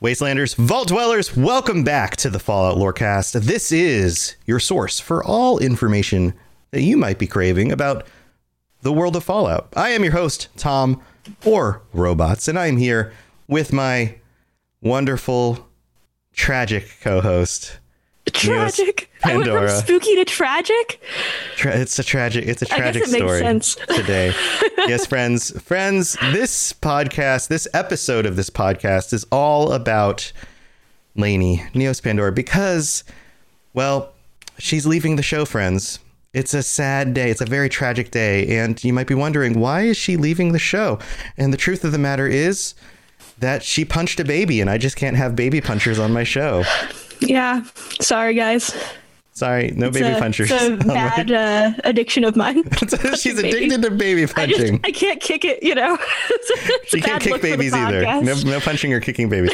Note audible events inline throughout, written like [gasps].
Wastelanders, Vault Dwellers, welcome back to the Fallout Lorecast. This is your source for all information that you might be craving about the world of Fallout. I am your host, Tom, or Robots, and I am here with my wonderful, tragic co host. Tragic. I went from spooky to tragic. Tra- it's a tragic. It's a tragic it story [laughs] today. yes, friends, friends. This podcast, this episode of this podcast, is all about Laney Neos Pandora because, well, she's leaving the show. Friends, it's a sad day. It's a very tragic day, and you might be wondering why is she leaving the show? And the truth of the matter is that she punched a baby, and I just can't have baby punchers on my show. Yeah. Sorry, guys. Sorry, no baby it's a, punchers. It's a bad uh, addiction of mine. [laughs] She's [laughs] addicted to baby I just punching. I can't kick it. You know. [laughs] It's She can't kick look for the babies either. No, no punching or kicking babies.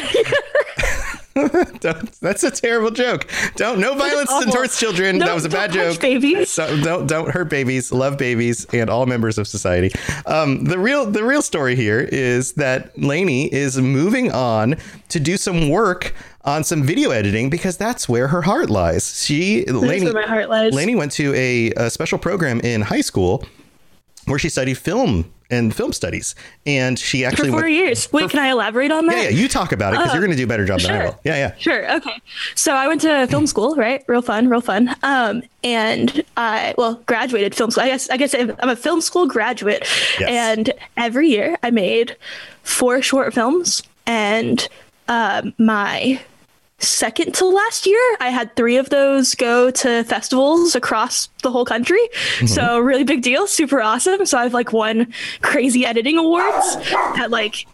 don't, that's a terrible joke. Don't no violence towards children. No, that was a bad joke. babies. So don't don't hurt babies. Love babies and all members of society. Um, the real the real story here is that Laney is moving on to do some work on some video editing because that's where her heart lies. She where my heart lies. Laney went to a, a special program in high school where she studied film and film studies, and she actually for four went, years. Wait, can I elaborate on that? yeah, yeah, you talk about it because you're going to do a better job than I will. Yeah, yeah. Sure. Okay. So I went to film school, right? Real fun, real fun. Um, and I well graduated film school. I guess I guess I'm a film school graduate. Yes. And every year I made four short films, and um, my second to last year i had three of those go to festivals across the whole country Mm-hmm. so really big deal super awesome so i've like won crazy editing awards at like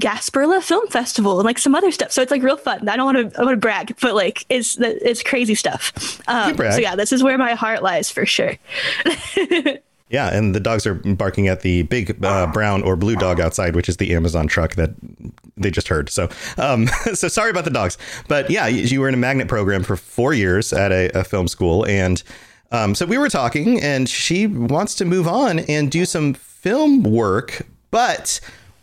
Gasperla Film Festival and like some other stuff. So it's like real fun. I don't want to I want to brag, but like it's it's crazy stuff. Um, so yeah, this is where my heart lies for sure. [laughs] Yeah, and the dogs are barking at the big uh, brown or blue dog outside, which is the Amazon truck that they just heard. So, um, [laughs] so sorry about the dogs, but yeah, you, were in a magnet program for four years at a, a film school, and um, so we were talking, and she wants to move on and do some film work, but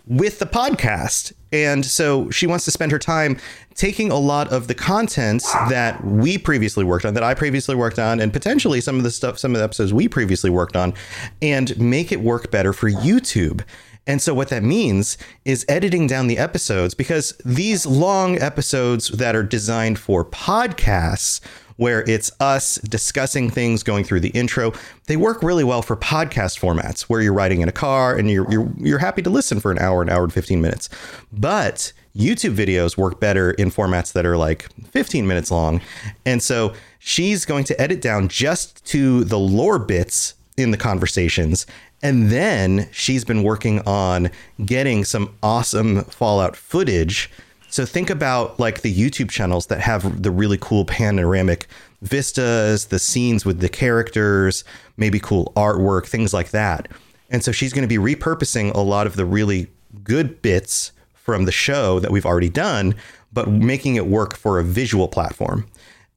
with the podcast. And so she wants to spend her time taking a lot of the content that we previously worked on, that I previously worked on, and potentially some of the stuff, some of the episodes we previously worked on, and make it work better for YouTube. And so what that means is editing down the episodes because these long episodes that are designed for podcasts where it's us discussing things going through the intro. They work really well for podcast formats where you're riding in a car and you're you're, you're happy to listen for an hour an hour and 15 minutes. But youtube videos work better in formats that are like 15 minutes long. And so she's going to edit down just to the lore bits in the conversations. And then she's been working on getting some awesome fallout footage so think about like the YouTube channels that have the really cool panoramic vistas, the scenes with the characters, maybe cool artwork, things like that. And so she's going to be repurposing a lot of the really good bits from the show that we've already done, but making it work for a visual platform.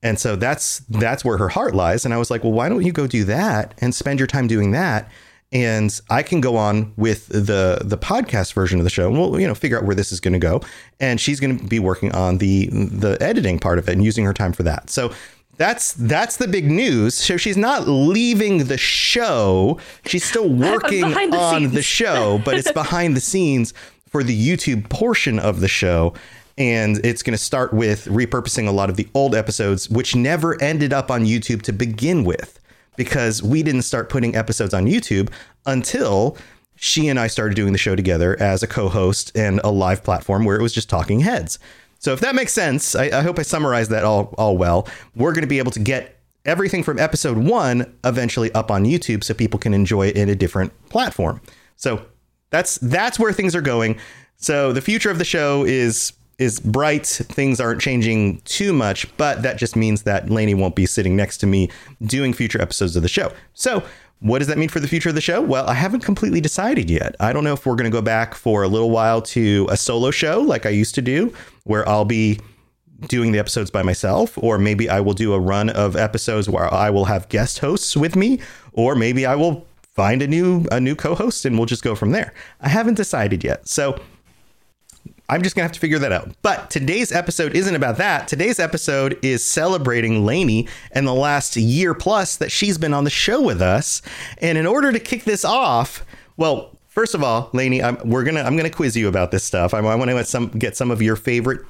And so that's that's where her heart lies. And I was like, well, why don't you go do that and spend your time doing that? And I can go on with the the podcast version of the show, and we'll you know figure out where this is going to go. And she's going to be working on the the editing part of it and using her time for that. So that's that's the big news. So she's not leaving the show; she's still working the on scenes. the show, but it's [laughs] behind the scenes for the YouTube portion of the show. And it's going to start with repurposing a lot of the old episodes, which never ended up on YouTube to begin with because we didn't start putting episodes on YouTube until she and I started doing the show together as a co-host and a live platform where it was just talking heads. So if that makes sense, I, I hope I summarized that all all well. We're going to be able to get everything from episode one eventually up on YouTube so people can enjoy it in a different platform. So that's that's where things are going. So the future of the show is is bright. Things aren't changing too much, but that just means that Laney won't be sitting next to me doing future episodes of the show. So, what does that mean for the future of the show? Well, I haven't completely decided yet. I don't know if we're going to go back for a little while to a solo show like I used to do, where I'll be doing the episodes by myself, or maybe I will do a run of episodes where I will have guest hosts with me, or maybe I will find a new a new co-host and we'll just go from there. I haven't decided yet. So I'm just gonna have to figure that out. But today's episode isn't about that. Today's episode is celebrating Laney and the last year plus that she's been on the show with us. And in order to kick this off, well, first of all, Laney, I'm, we're gonna I'm gonna quiz you about this stuff. I, I want to get some get some of your favorite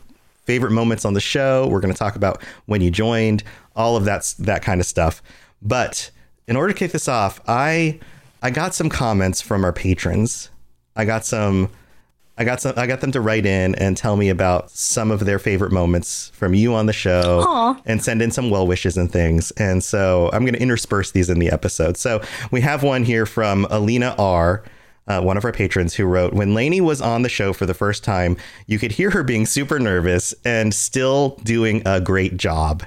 favorite moments on the show. We're going to talk about when you joined, all of that that kind of stuff. But in order to kick this off, I I got some comments from our patrons. I got some I got some I got them to write in and tell me about some of their favorite moments from you on the show Aw. and send in some well wishes and things. And so I'm going to intersperse these in the episode. So we have one here from Alina R uh, one of our patrons who wrote when Laney was on the show for the first time, you could hear her being super nervous and still doing a great job.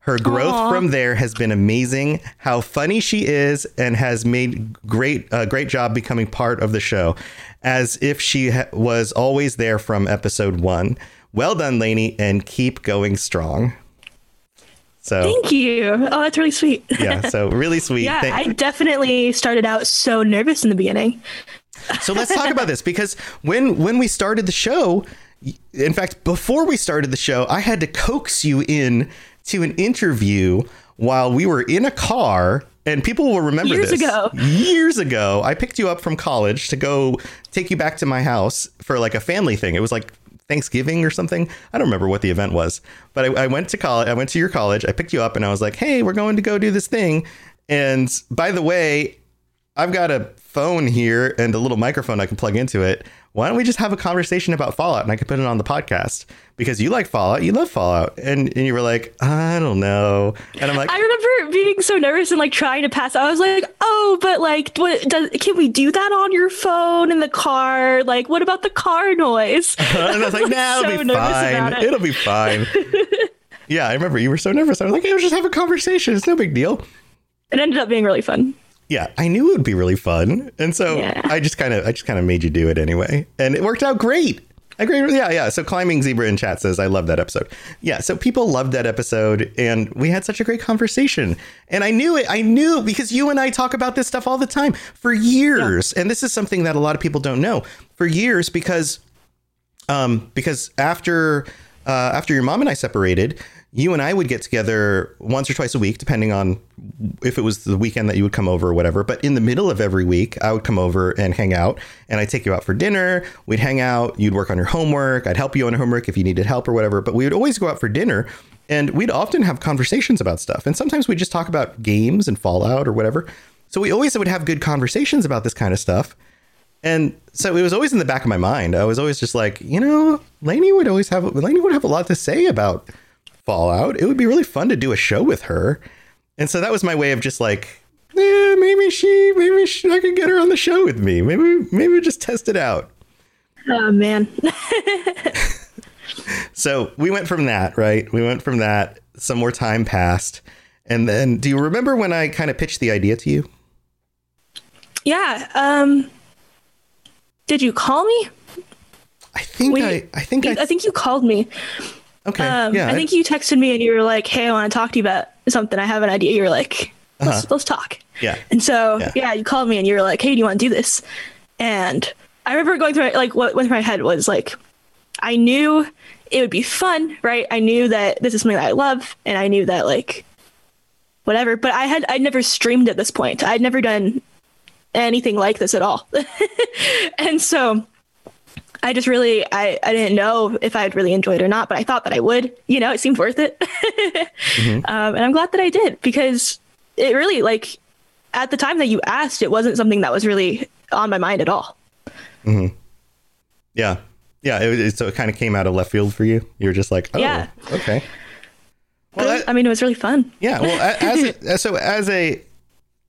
Her growth Aw. from there has been amazing. How funny she is, and has made great a great job becoming part of the show, as if she ha- was always there from episode one. Well done, Laney, and keep going strong. So Thank you. Oh, that's really sweet. yeah, [laughs] so really sweet. yeah, Thank- I definitely started out so nervous in the beginning. So let's talk about this because when when we started the show, in fact, before we started the show, I had to coax you in to an interview while we were in a car. And people will remember Years this. ago. Years ago, I picked you up from college to go take you back to my house for like a family thing. It was like Thanksgiving or something. I don't remember what the event was, but I, I went to college. I went to your college. I picked you up, and I was like, "Hey, we're going to go do this thing." And by the way, I've got a phone here and a little microphone I can plug into it. Why don't we just have a conversation about Fallout and I could put it on the podcast? Because you like Fallout, you love Fallout. And, and you were like, I don't know. And I'm like, I remember being so nervous and like trying to pass. I was like, "Oh, but like, what does can we do that on your phone in the car? Like, what about the car noise?" [laughs] and I was like, [laughs] nah, so it'll be fine. it. It'll be fine. [laughs] yeah, I remember you were so nervous. I was like, hey, we'll just have a conversation. It's no big deal. It ended up being really fun. Yeah, I knew it would be really fun. And so Yeah. I just kind of I just kind of made you do it anyway. And it worked out great. I agree. Yeah, yeah. So climbing zebra in chat says I love that episode. Yeah. So people loved that episode, and we had such a great conversation. And I knew it. I knew because you and I talk about this stuff all the time for years. And this is something that a lot of people don't know for years because, um, because after uh, after your mom and I separated, you and I would get together once or twice a week, depending on if it was the weekend that you would come over or whatever. But in the middle of every week, I would come over and hang out, and I'd take you out for dinner. We'd hang out. You'd work on your homework. I'd help you on your homework if you needed help or whatever. But we would always go out for dinner, and we'd often have conversations about stuff. And sometimes we'd just talk about games and Fallout or whatever. So we always would have good conversations about this kind of stuff. And so it was always in the back of my mind. I was always just like, you know, Laney would always have Laney would have a lot to say about Fallout. It would be really fun to do a show with her. And so that was my way of just like, eh, maybe she, maybe she, I could get her on the show with me. Maybe, maybe we just test it out. Oh man. [laughs] So we went from that, right? We went from that. Some more time passed, and then do you remember when I kind of pitched the idea to you? yeah. Um. Did you call me? I think We- I, I think I, I think you called me. Okay, Um, yeah, I think you texted me and you were like, "Hey, I want to talk to you about something. I have an idea." You were like, "Let's let's talk." yeah. And so, Yeah. yeah. you called me and you were like, "Hey, do you want to do this?" And I remember going through like what went through my head was like, I knew it would be fun, right? I knew that this is something that I love, and I knew that like whatever. But I had I'd never streamed at this point. I'd never done anything like this at all, [laughs] and so. I just really I, I didn't know if I'd really enjoy it or not, but I thought that I would. You know, it seemed worth it. [laughs] um, and I'm glad that I did because it really like at the time that you asked, it wasn't something that was really on my mind at all. Hmm. Yeah. Yeah. It, it, so it kind of came out of left field for you. You were just like, oh, Yeah. okay. Well, that- I mean, it was really fun. yeah. Well, as a, so as a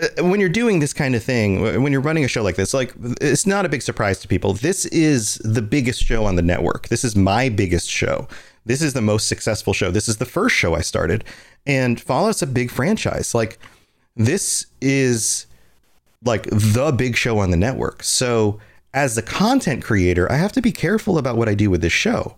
Uh, when you're doing this kind of thing, when you're running a show like this, like it's not a big surprise to people. This is the biggest show on the network. This is my biggest show. This is the most successful show. This is the first show I started, and Fallout's a big franchise. Like this is like the big show on the network. So as the content creator, I have to be careful about what I do with this show.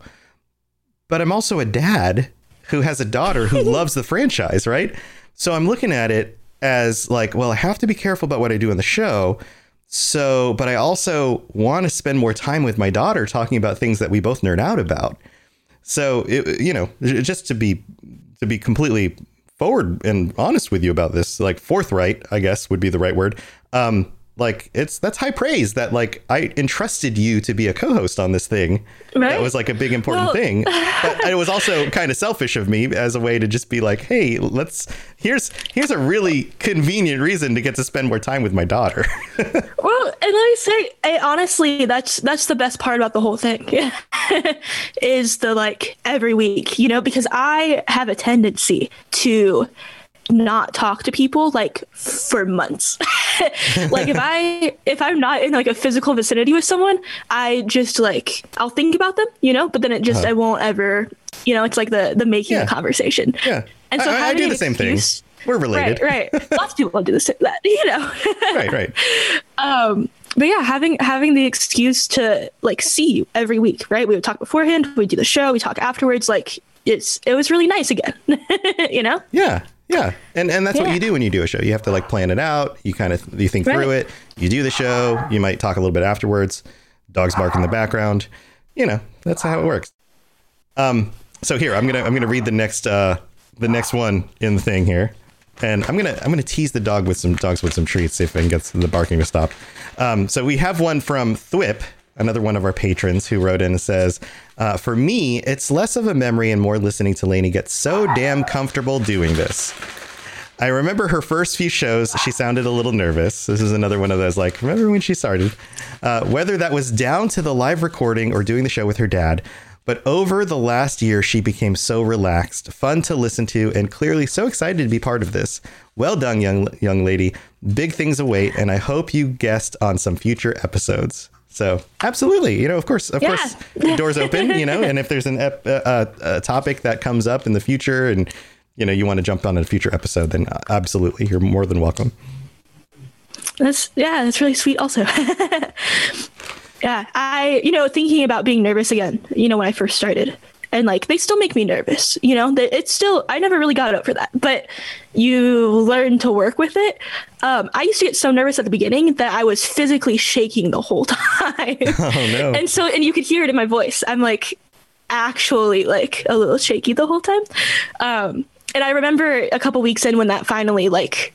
But I'm also a dad who has a daughter who [laughs] loves the franchise, right? So I'm looking at it as like, well, I have to be careful about what I do in the show. So, but I also want to spend more time with my daughter talking about things that we both nerd out about. So, it, you know, just to be to be completely forward and honest with you about this, like forthright, I guess would be the right word. Um, like it's that's high praise that like I entrusted you to be a co-host on this thing. Right? That was like a big important well, thing. [laughs] But it was also kind of selfish of me as a way to just be like, hey, let's here's here's a really convenient reason to get to spend more time with my daughter. [laughs] well, and let me say, I, honestly, that's that's the best part about the whole thing [laughs] is the like every week, you know, because I have a tendency to not talk to people like for months. [laughs] like if I if I'm not in like a physical vicinity with someone, I just like I'll think about them, you know, but then it just uh-huh. I won't ever, you know, it's like the the making yeah. a conversation. Yeah. And so I, I do the same excuse, thing. We're related. Right, right. [laughs] Lots of people do the same that, you know. [laughs] right, right. Um but yeah, having having the excuse to like see you every week, right? We would talk beforehand, we do the show, we talk afterwards, like it's it was really nice again. you know? Yeah. Yeah, and and that's yeah. what you do when you do a show. You have to like plan it out. You kind of you think right. through it. You do the show. You might talk a little bit afterwards. Dogs bark in the background. You know that's how it works. Um. So here I'm gonna I'm gonna read the next uh the next one in the thing here, and I'm gonna I'm gonna tease the dog with some dogs with some treats. See if I can get the barking to stop. Um. So we have one from Thwip another one of our patrons who wrote in and says, uh, For me, it's less of a memory and more listening to Laney get so damn comfortable doing this. I remember her first few shows, she sounded a little nervous. This is another one of those, like, remember when she started? Uh, whether that was down to the live recording or doing the show with her dad, but over the last year, she became so relaxed, fun to listen to, and clearly so excited to be part of this. Well done, young young lady. Big things await, and I hope you guest on some future episodes. So absolutely, you know, of course, of yeah. course, [laughs] doors open, you know, and if there's an ep- uh, a topic that comes up in the future, and you know, you want to jump on a future episode, then absolutely, you're more than welcome. That's yeah, that's really sweet. Also, [laughs] yeah, I you know thinking about being nervous again. You know, when I first started, and like they still make me nervous you know? That it's still i never really got over that but you learn to work with it. Um, i used to get so nervous at the beginning that i was physically shaking the whole [laughs] time. [laughs] Oh, no. and so and you could hear it in my voice. I'm like actually like a little shaky the whole time. Um, and i remember a couple weeks in when that finally like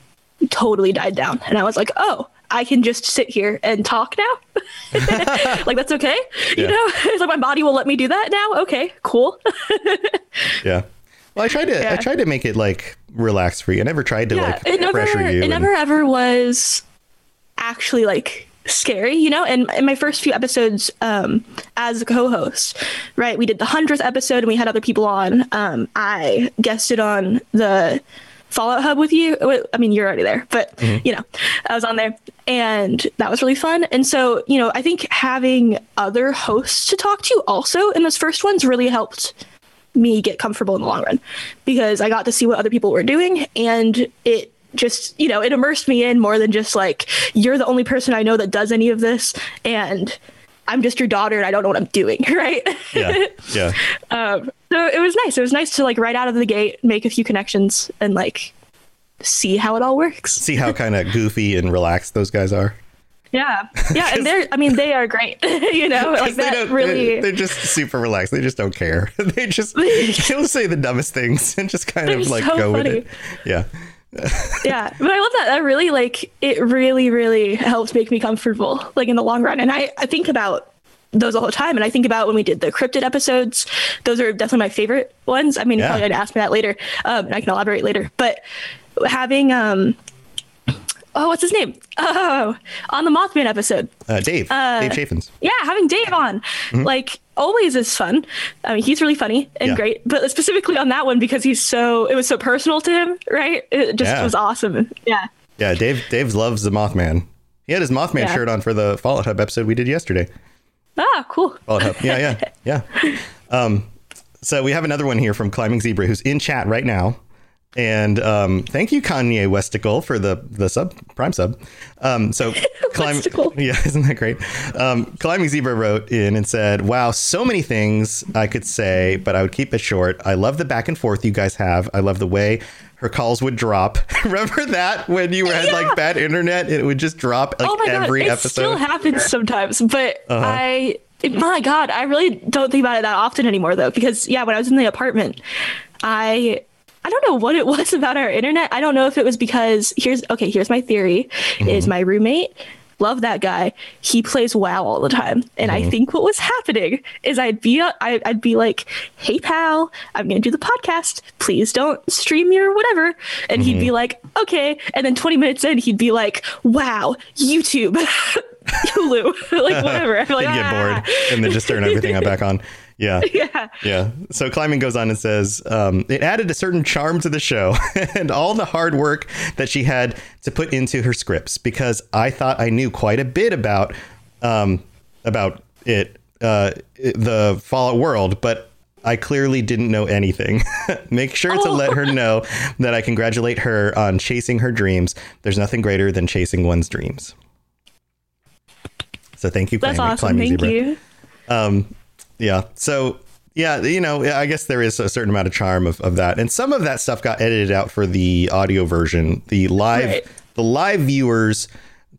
totally died down. And i was like oh I can just sit here and talk now. [laughs] like that's okay. Yeah. You know, it's [laughs] like my body will let me do that now. Okay, cool. [laughs] yeah. Well, I tried to yeah. I tried to make it like relax for you. I never tried to yeah, like it never, pressure you. It and... never ever was actually like scary, you know. And in my first few episodes um, as a co-host, right, we did the hundredth episode and we had other people on. Um, I guested on the Fallout Hub with you. I mean, you're already there, but mm-hmm. you know, I was on there and that was really fun. And so, you know, I think having other hosts to talk to also in those first ones really helped me get comfortable in the long run because I got to see what other people were doing and it just, you know, it immersed me in more than just like, you're the only person I know that does any of this. And I'm just your daughter and I don't know what I'm doing, [laughs] right? Yeah. Yeah. [laughs] um, so it was nice. It was nice to like right out of the gate make a few connections and like see how it all works. See how kind of goofy and relaxed those guys are. Yeah, yeah, and [laughs] they're—I mean, they are great. [laughs] you know, like that really. They're, they're, just super relaxed. They just don't care. [laughs] they just they'll say the dumbest things and just kind of like so go funny. with it. Yeah. yeah, but I love that. That really like it really really helped make me comfortable like in the long run. And I I think about those all the time. And I think about when we did the cryptid episodes; those are definitely my favorite ones. I mean, yeah. probably gonna ask me that later, um, and I can elaborate later. But having um, oh, what's his name? [laughs] Oh, on the Mothman episode, uh, Dave, uh, Dave Chaffins. Yeah, having Dave on, mm-hmm. like always is fun. I mean, he's really funny and yeah. great, but specifically on that one because he's so it was so personal to him, right? It just yeah. was awesome. Yeah. Yeah, Dave Dave loves the Mothman. He had his Mothman Yeah. shirt on for the Fallout Hub episode we did yesterday. Ah, cool. Fallout Hub. Yeah, yeah, [laughs] yeah. Um, so we have another one here from Climbing Zebra who's in chat right now. And um, thank you, Kanye Westicle, for the the sub prime sub. Um, so, [laughs] climb, yeah, [laughs] isn't that great? Um, Climbing Zebra wrote in and said, "Wow, so many things I could say, but I would keep it short. I love the back and forth you guys have. I love the way her calls would drop. [laughs] Remember that when you had like bad internet, it would just drop like oh my every god, it episode. still happens sometimes. But Uh-huh. I, my god, I really don't think about it that often anymore though. Because yeah, when I was in the apartment, I. I don't know what it [laughs] was about our internet. I don't know if it was because here's okay, here's my theory Mm-hmm. is my roommate love that guy. He plays WoW all the time. And Mm-hmm. I think what was happening is I'd be I, I'd be like, "Hey pal, I'm going to do the podcast. Please don't stream your whatever." And he'd be Mm-hmm. like, "Okay." And then 20 minutes in, he'd be like, "Wow, YouTube." [laughs] Hulu, [laughs] like [laughs] whatever. I'm like, They'd get "Ah." bored and then just turn everything back on. Yeah. [laughs] Yeah. Yeah. So climbing goes on and says, um, it added a certain charm to the show [laughs] and all the hard work that she had to put into her scripts because I thought I knew quite a bit about um, about it, uh, the Fallout world, but I clearly didn't know anything. [laughs] Make sure to let her know that I congratulate her on chasing her dreams. There's nothing greater than chasing one's dreams. So thank you, That's Climbing- awesome. Climbing Thank Zebra. you. Yeah. So yeah, you know, I guess there is a certain amount of charm of, of that. And some of that stuff got edited out for the audio version. The live Right. the live viewers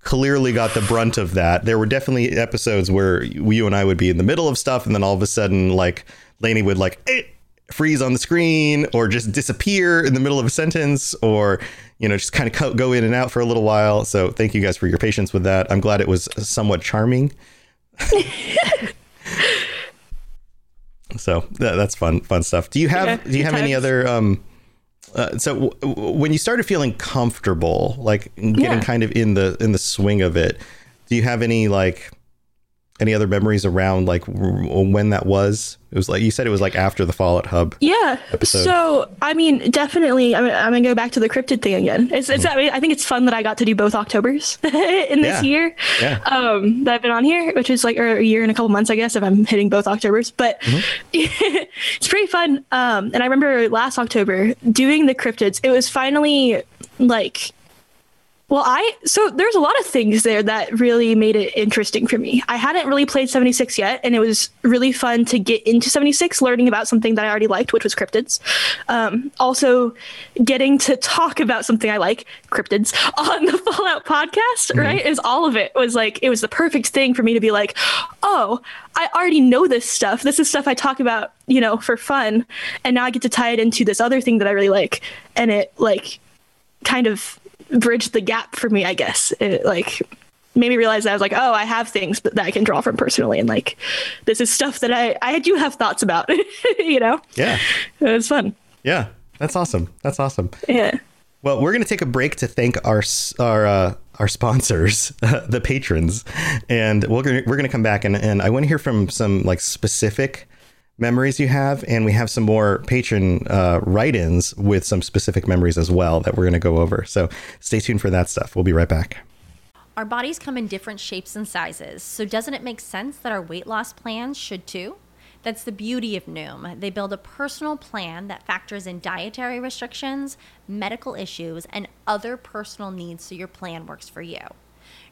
clearly got the brunt of that. There were definitely episodes where you and I would be in the middle of stuff and then all of a sudden like Laney would like eh, freeze on the screen or just disappear in the middle of a sentence or you know just kind of co- go in and out for a little while. So thank you guys for your patience with that. I'm glad it was somewhat charming. [laughs] So that, that's fun, fun stuff. Do you have Yeah, do you have any other? Um, uh, so w- w- when you started feeling comfortable, like getting Yeah. kind of in the in the swing of it, do you have any like any other memories around like when that was? It was like you said it was like after the Fallout Hub. Yeah. episode. So, I mean, definitely, I'm, I'm going to go back to the cryptid thing again. It's, it's, I, mean, I think it's fun that I got to do both Octobers [laughs] in Yeah. this year Yeah. um, that I've been on here, which is like or a year and a couple months, I guess, if I'm hitting both Octobers. But [laughs] it's pretty fun. Um, and I remember last October doing the cryptids. It was finally like well, I so there's a lot of things there that really made it interesting for me. I hadn't really played 76 yet, and it was really fun to get into 76, learning about something that I already liked, which was cryptids. Um, also, getting to talk about something I like, cryptids, [laughs] on the Fallout podcast, right? Is all of it was like it was the perfect thing for me to be like, oh, I already know this stuff. This is stuff I talk about, you know, for fun, and now I get to tie it into this other thing that I really like, and it like kind of bridged the gap for me, I guess. It like made me realize that I was like, oh, I have things that I can draw from personally, and like this is stuff that I I do have thoughts about. [laughs] you know, Yeah. it was fun. Yeah. That's awesome. That's awesome. Yeah. Well, we're going to take a break to thank our our uh, our sponsors, [laughs] the patrons, and we're going to, we're going to come back and, and I want to hear from some like specific memories you have, and we have some more patron uh, write-ins with some specific memories as well that we're going to go over. So stay tuned for that stuff. We'll be right back. Our bodies come in different shapes and sizes, so doesn't it make sense that our weight loss plans should too? That's the beauty of Noom. They build a personal plan that factors in dietary restrictions, medical issues, and other personal needs so your plan works for you.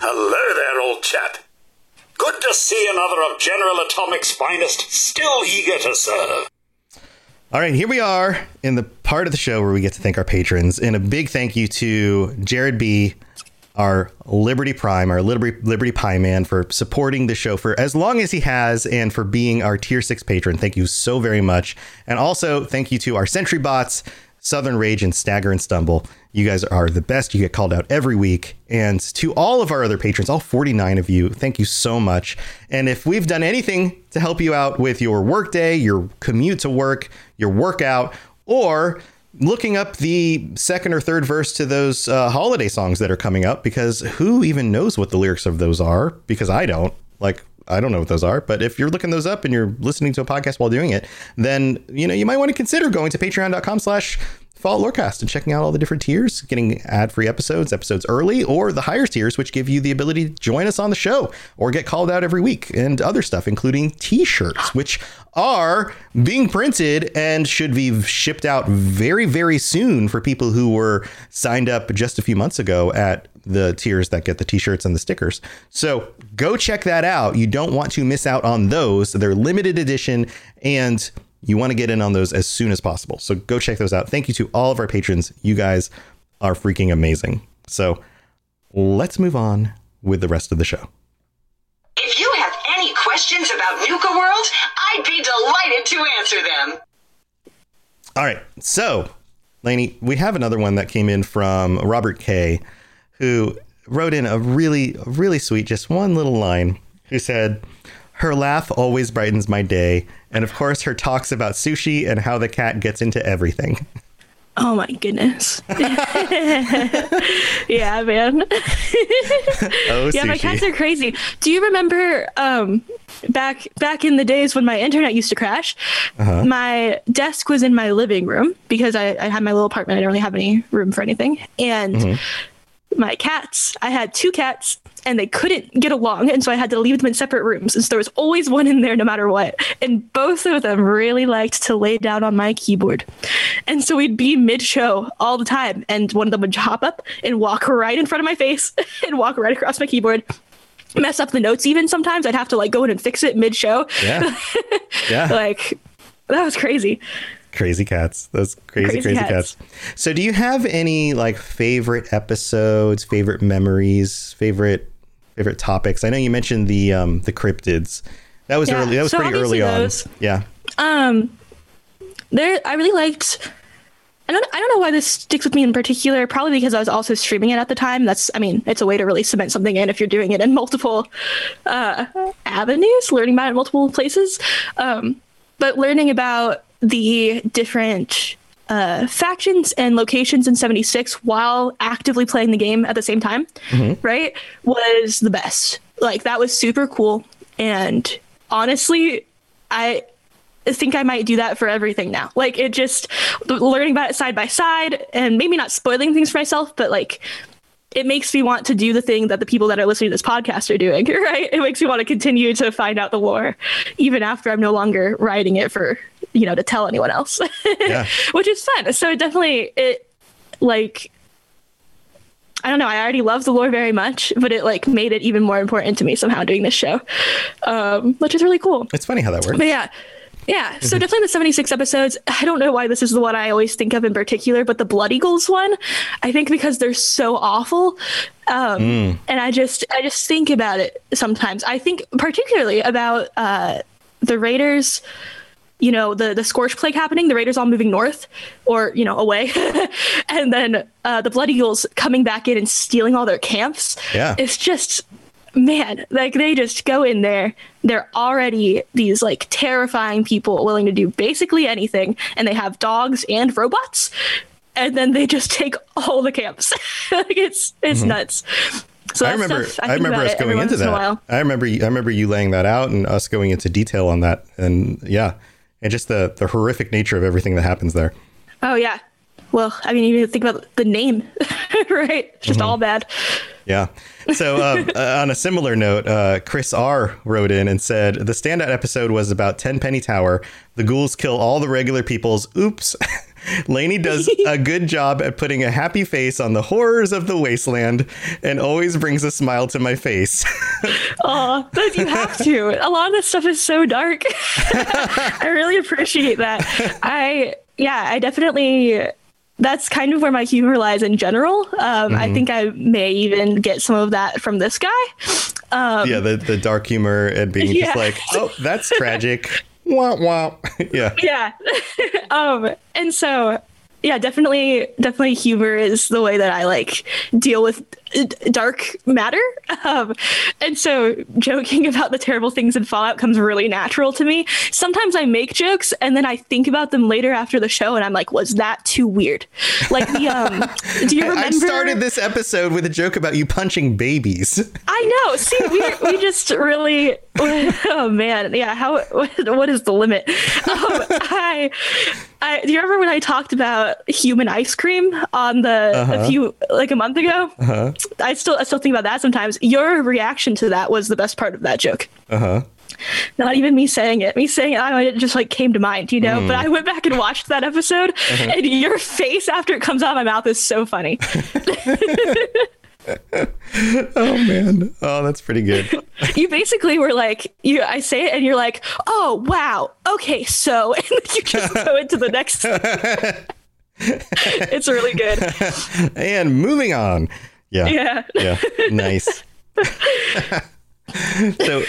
Hello there, old chap. Good to see another of General Atomic's finest, still eager to serve. All right, here we are in the part of the show where we get to thank our patrons. And a big thank you to Jared B., our Liberty Prime, our Liberty Liberty Pie Man, for supporting the show for as long as he has, and for being our Tier Six patron. Thank you so very much. And also thank you to our Sentry Bots, Southern Rage, and Stagger and Stumble. You guys are the best. You get called out every week. And to all of our other patrons, all 49 of you, thank you so much. And if we've done anything to help you out with your workday, your commute to work, your workout, or looking up the second or third verse to those uh, holiday songs that are coming up because who even knows what the lyrics of those are? Because I don't. Like, I don't know what those are. But if you're looking those up and you're listening to a podcast while doing it, then you know you might want to consider going to patreon.com slash Fallout Lorecast and checking out all the different tiers, getting ad free episodes, episodes early, or the higher tiers, which give you the ability to join us on the show or get called out every week and other stuff, including t shirts, which are being printed and should be shipped out very, very soon for people who were signed up just a few months ago at the tiers that get the t-shirts and the stickers. So go check that out. You don't want to miss out on those. They're limited edition and you want to get in on those as soon as possible. So go check those out. Thank you to all of our patrons. You guys are freaking amazing. So let's move on with the rest of the show. If you have any questions about Nuka World, I'd be delighted to answer them. All right. So, Laney, we have another one that came in from Robert K, who wrote in a really, really sweet, just one little line, who said, Her laugh always brightens my day. And of course, her talks about sushi and how the cat gets into everything. Oh my goodness. [laughs] yeah, man. [laughs] Oh, yeah, my cats are crazy. Do you remember um, back back in the days when my internet used to crash? Uh-huh. My desk was in my living room because I, I had my little apartment. I didn't really have any room for anything. And Mm-hmm. my cats, I had two cats and they couldn't get along. And so I had to leave them in separate rooms. And so there was always one in there no matter what. And both of them really liked to lay down on my keyboard. And so we'd be mid show all the time. And one of them would hop up and walk right in front of my face [laughs] and walk right across my keyboard. Mess up the notes even sometimes. I'd have to like go in and fix it mid show. Yeah. [laughs] Yeah. like that was crazy. Crazy cats. Those crazy, crazy, Crazy cats. cats. So, do you have any like favorite episodes, favorite memories, favorite favorite topics? I know you mentioned the um the cryptids. That was Yeah, early. That was so pretty early obviously on. Yeah. Um, there, I really liked. I don't. I don't know why this sticks with me in particular. Probably because I was also streaming it at the time. That's. I mean, it's a way to really cement something in if you're doing it in [laughs] multiple uh, avenues, learning about it in multiple places. Um, but learning about the different uh, factions and locations in 76 while actively playing the game at the same time, right, was the best. Like that was super cool. And honestly, I I think I might do that for everything now. Like it just learning about it side by side and maybe not spoiling things for myself, but like it makes me want to do the thing that the people that are listening to this podcast are doing, [laughs] right? It makes me want to continue to find out the lore even after I'm no longer writing it for, you know, to tell anyone else. [laughs] Yeah. Which is fun. So it definitely it like I don't know. I already love the lore very much, but it like made it even more important to me somehow doing this show, um, which is really cool. It's funny how that works. But yeah, yeah. So definitely the 76 episodes. I don't know why this is the one I always think of in particular, but the Blood Eagles one, I think because they're so awful. Um, And I just, I just think about it sometimes. I think particularly about uh, the Raiders. You know the the scorch plague happening. The Raiders all moving north, or you know away, [laughs] and then uh, the Blood Eagles coming back in and stealing all their camps. Yeah. it's just man, like they just go in there. They're already these like terrifying people willing to do basically anything, and they have dogs and robots, and then they just take all the camps. [laughs] like it's it's nuts. So Mm-hmm. I remember. stuff I, think remember us going into in that. while. I remember. you- I remember you laying that out and us going into detail on that. And yeah, and just the the horrific nature of everything that happens there. Oh yeah. Well, I mean, you think about the name, [laughs] right? It's just all bad. Yeah. So, um, [laughs] uh, on a similar note, uh, Chris R wrote in and said the standout episode was about Tenpenny Tower. The ghouls kill all the regular people's. Oops. [laughs] Laney does a [laughs] good job at putting a happy face on the horrors of the wasteland and always brings a smile to my face. [laughs] Oh, but you have to. A lot of this stuff is so dark. [laughs] I really appreciate that. I yeah, I definitely that's kind of where my humor lies in general. Um, I think I may even get some of that from this guy. Um, yeah, the, the dark humor and being Yeah. just like, oh, that's tragic. Wah, wah. [laughs] yeah. yeah. [laughs] um, and so yeah, definitely, definitely humor is the way that I like deal with dark matter. Um, and so joking about the terrible things in Fallout comes really natural to me. Sometimes I make jokes and then I think about them later after the show and I'm like, was that too weird? Like the um, do you [laughs] remember? I started this episode with a joke about you punching babies. [laughs] I know. See, we we just really. [laughs] Oh man, yeah. How? What is the limit? Um, I, I. Do you remember when I talked about human ice cream on the a few like a month ago? Uh-huh. I still I still think about that sometimes. Your reaction to that was the best part of that joke. Uh huh. Not even me saying it. Me saying it, I know, it just like came to mind, you know. But I went back and watched that episode, and your face after it comes out of my mouth is so funny. [laughs] [laughs] Oh, man. Oh, that's pretty good. you basically were like you i say it and you're like oh wow okay so [laughs] and you just go into the next it's really good And moving on. Yeah. yeah. Yeah. Nice. [laughs] so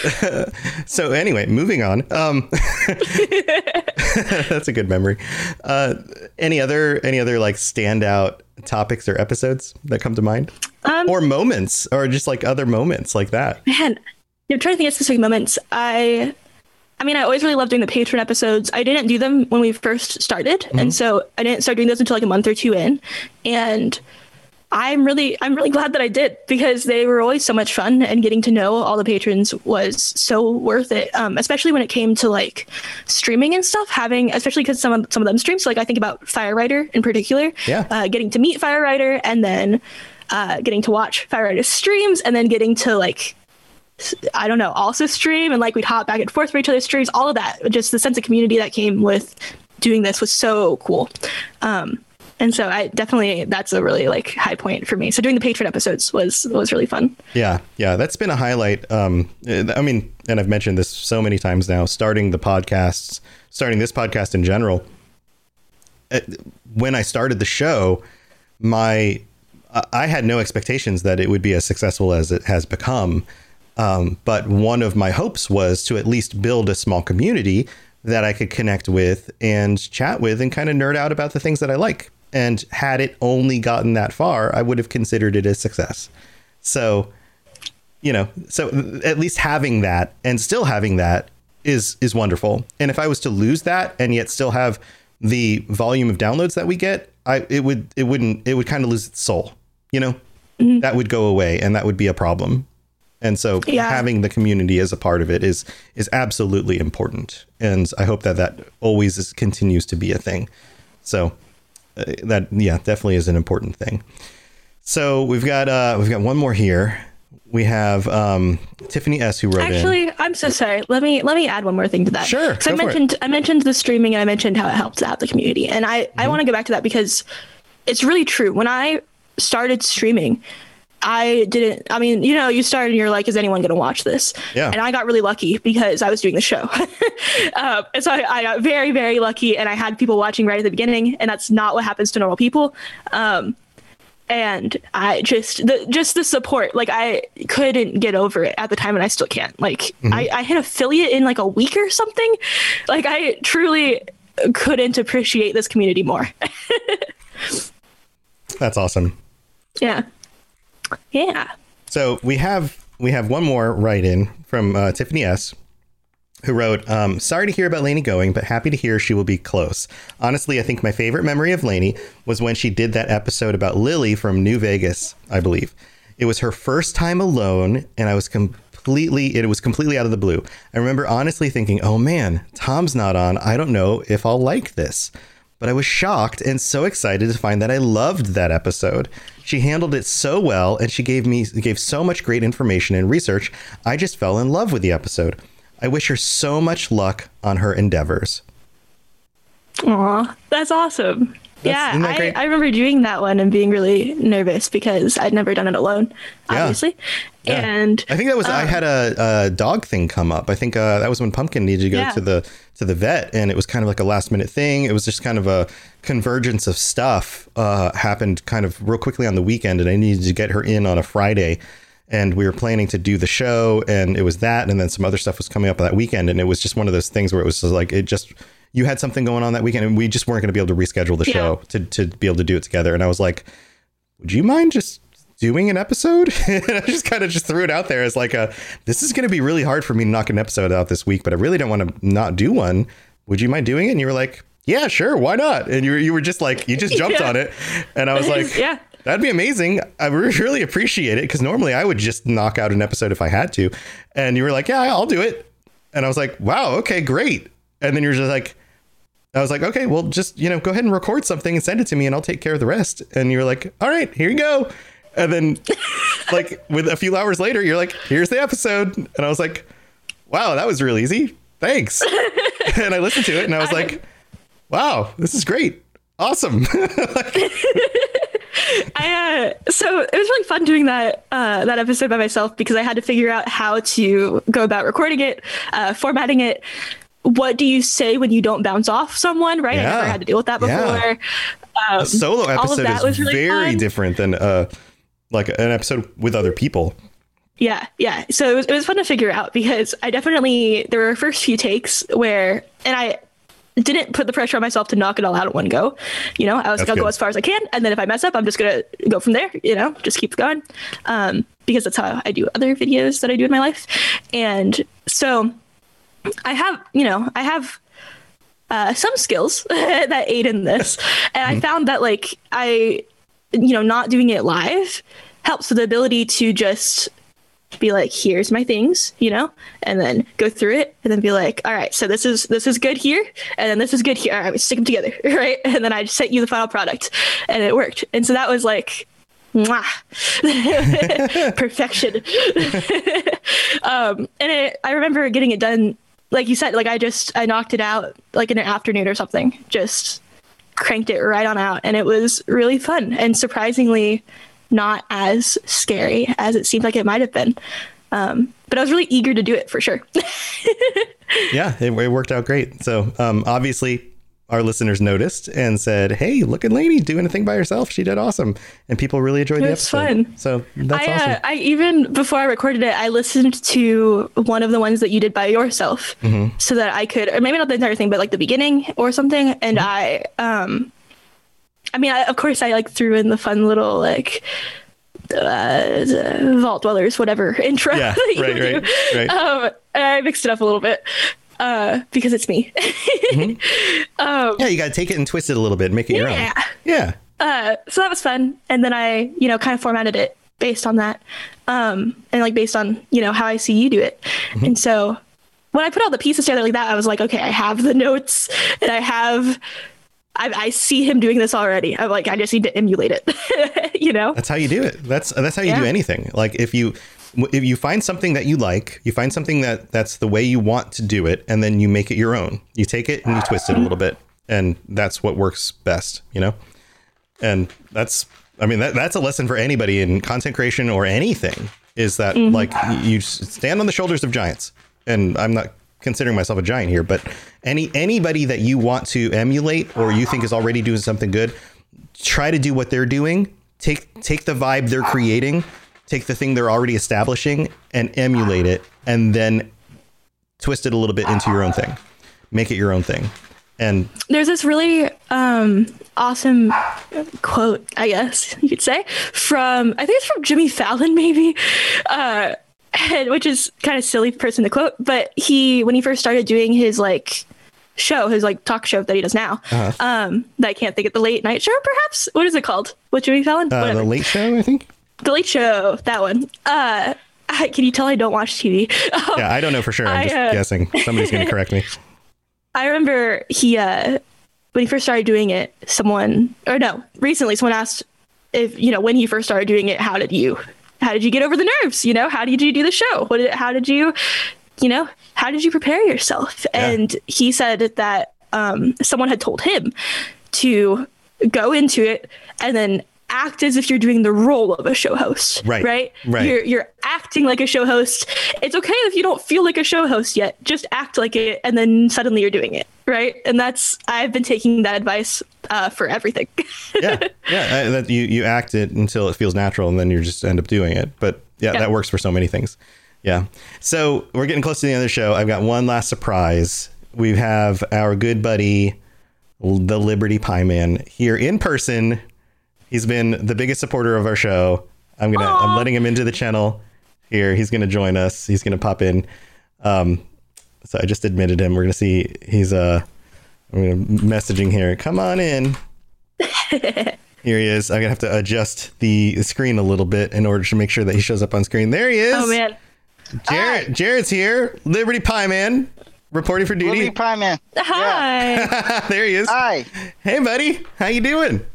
so anyway moving on um [laughs] that's a good memory. Uh any other any other like standout topics or episodes that come to mind? Um, or moments or just like other moments like that? Man i'm trying to think of specific moments. I i mean i always really loved doing the patron episodes. I didn't do them when we first started and so i didn't start doing those until like a month or two in. And I'm really I'm really glad that I did because they were always so much fun and getting to know all the patrons was so worth it. Um, especially when it came to like streaming and stuff, having especially because some of some of them stream. So like I think about Firewriter in particular. Yeah. Uh, getting to meet Firewriter and then uh, getting to watch Firewriter's streams and then getting to like I don't know, also stream and like we'd hop back and forth for each other's streams. All of that, just the sense of community that came with doing this was so cool. Um, and so I definitely that's a really like high point for me. So doing the patron episodes was was really fun. Yeah, yeah, that's been a highlight. Um, I mean, and I've mentioned this so many times now. Starting the podcasts, starting this podcast in general. uh, When I started the show, my I had no expectations that it would be as successful as it has become. Um, but one of my hopes was to at least build a small community that I could connect with and chat with and kind of nerd out about the things that I like. And had it only gotten that far, I would have considered it a success. So, you know, so at least having that and still having that is is wonderful. And if I was to lose that and yet still have the volume of downloads that we get, I it would it wouldn't it would kind of lose its soul. You know, mm-hmm. that would go away and that would be a problem. And so Yeah. having the community as a part of it is is absolutely important. And I hope that that always is, continues to be a thing. So that yeah, definitely is an important thing. So we've got uh we've got one more here. We have um Tiffany S who wrote in. Actually, I'm so sorry. Let me let me add one more thing to that. Sure, 'Cause I go for it. mentioned I mentioned the streaming and I mentioned how it helps out the community. And I, Mm-hmm. I want to go back to that because it's really true. When I started streaming, I didn't I mean, you know, you started and you're like, is anyone gonna watch this? Yeah. And I got really lucky because I was doing the show. [laughs] um, and so I, I got very, very lucky and I had people watching right at the beginning, and that's not what happens to normal people. Um and I just the just the support like I couldn't get over it at the time and I still can't like I, I hit affiliate in like a week or something like I truly couldn't appreciate this community more [laughs] That's awesome. yeah yeah So we have we have one more write in from uh, Tiffany S. Who wrote, um, Sorry to hear about Laney going, but happy to hear she will be close. Honestly, I think my favorite memory of Laney was when she did that episode about Lily from New Vegas, I believe. It was her first time alone, and I was completely, it was completely out of the blue. I remember honestly thinking, oh man, Tom's not on. I don't know if I'll like this. But I was shocked and so excited to find that I loved that episode. She handled it so well and she gave me gave so much great information and research. I just fell in love with the episode. I wish her so much luck on her endeavors. Aw, that's awesome yeah, I. I remember doing that one and being really nervous because I'd never done it alone, Yeah. obviously. Yeah. And I think that was I um, had a, a dog thing come up. I think uh, that was when Pumpkin needed to go Yeah. to the to the vet, and it was kind of like a last minute thing. It was just kind of a convergence of stuff uh, happened kind of real quickly on the weekend, and I needed to get her in on a Friday. And we were planning to do the show, and it was that, and then some other stuff was coming up that weekend, and it was just one of those things where it was like it just you had something going on that weekend, and we just weren't going to be able to reschedule the Yeah. show to to be able to do it together. And I was like, would you mind just doing an episode? [laughs] and I just kind of just threw it out there as like a, this is going to be really hard for me to knock an episode out this week, but I really don't want to not do one. Would you mind doing it? And you were like, yeah, sure. Why not? And you were, you were just like, you just jumped [laughs] Yeah. on it. And I was [laughs] like, Yeah. that'd be amazing. I really appreciate it. Cause normally I would just knock out an episode if I had to. And you were like, yeah, I'll do it. And I was like, wow, okay, great. And then you're just like, I was like, okay, well, just you know, go ahead and record something and send it to me, and I'll take care of the rest. And you were like, all right, here you go. And then, [laughs] like, with a few hours later, you're like, here's the episode, and I was like, wow, that was real easy. Thanks. [laughs] and I listened to it, and I was like, wow, this is great, awesome. [laughs] I uh, so it was really fun doing that uh, that episode by myself because I had to figure out how to go about recording it, uh, formatting it. What do you say when you don't bounce off someone? Right, I Yeah. never had to deal with that before. Yeah. Um, a solo episode is really very fun. different than uh, like an episode with other people. Yeah, yeah. So it was, it was fun to figure out because I definitely there were first few takes where, and I didn't put the pressure on myself to knock it all out at one go. You know, I was like, I'll good. go as far as I can, and then if I mess up, I'm just gonna go from there. You know, just keep going, um, because that's how I do other videos that I do in my life. And so I have, you know, I have uh, some skills [laughs] that aid in this, and I found that like I, you know, not doing it live helps with the ability to just be like here's my things you know and then go through it and then be like all right so this is this is good here and then this is good here. All right we stick them together [laughs] right? And then i just sent you the final product and it worked. And so that was like mwah, [laughs] perfection. Um and it, i remember getting it done like you said like i just i knocked it out like in an afternoon or something just cranked it right on out and it was really fun and surprisingly not as scary as it seemed like it might have been um, but i was really eager to do it for sure [laughs] yeah, it, it worked out great. So um, obviously, our listeners noticed and said, "Hey, look at Laney doing a thing by herself. She did awesome," and people really enjoyed the episode. fun. So that's I, awesome. uh, I even before I recorded it, I listened to one of the ones that you did by yourself, Mm-hmm. so that I could, or maybe not the entire thing, but like the beginning or something. And Mm-hmm. I, um, I mean, I, of course, I like threw in the fun little like uh, vault dwellers, whatever [laughs] intro. Yeah, that you right, do. right, right. Um, and I mixed it up a little bit uh, because it's me. [laughs] yeah, you got to take it and twist it a little bit, and make it your own. Yeah. Yeah, uh, so that was fun. And then I, you know, kind of formatted it based on that, um, and like based on you know how I see you do it. And so when I put all the pieces together like that, I was like, okay, I have the notes, and I have. I, I see him doing this already. I'm like, I just need to emulate it, [laughs] you know? that's how you do it. That's that's how you do anything. Like if you if you find something that you like, you find something that that's the way you want to do it, and then you make it your own. You take it and you twist it a little bit, and that's what works best. You know. and that's i mean that, that's a lesson for anybody in content creation or anything is that mm-hmm. like you stand on the shoulders of giants and i'm not considering myself a giant here but any anybody that you want to emulate or you think is already doing something good try to do what they're doing take take the vibe they're creating take the thing they're already establishing and emulate it and then twist it a little bit into your own thing make it your own thing and There's this really um, awesome quote, I guess [laughs] you could say, from I think it's from Jimmy Fallon, [laughs] maybe, uh, and, which is kind of silly person to quote, but he when he first started doing his like show, his like talk show that he does now, Uh-huh. um, that I can't think of the late night show, perhaps. What is it called? With Jimmy Fallon? uh, the late show i think The Late Show, that one. Uh, I, can you tell I don't watch TV? Um, [laughs] yeah i don't know for sure i'm I, just uh, guessing somebody's going [laughs] to correct me I remember he uh when he first started doing it, someone or no, recently someone asked if you know when he first started doing it, how did you how did you get over the nerves? You know, how did you do the show? What did, how did you you know, how did you prepare yourself? And he said that um someone had told him to go into it and then act as if you're doing the role of a show host. Right, Right. right. You're you're acting like a show host. It's okay if you don't feel like a show host yet. Just act like it, and then suddenly you're doing it. Right. And that's I've been taking that advice uh, for everything. yeah, yeah. [laughs] uh, That you you act it until it feels natural, and then you just end up doing it. But yeah, Yeah. that works for so many things. Yeah. So we're getting close to the end of the show. I've got one last surprise. We have our good buddy, the Liberty Pie Man, here in person. He's been the biggest supporter of our show. I'm gonna I'm letting him into the channel here. He's gonna join us. He's gonna pop in. Um, so I just admitted him. We're gonna see. He's uh, I'm gonna messaging here. Come on in. [laughs] Here he is. I'm gonna have to adjust the screen a little bit in order to make sure that he shows up on screen. There he is. oh man. Jared. Jared's here. Liberty Pie Man, reporting for duty. Liberty Pie Man. Hi. [laughs] there he is. Hi. Hey, buddy. How you doing?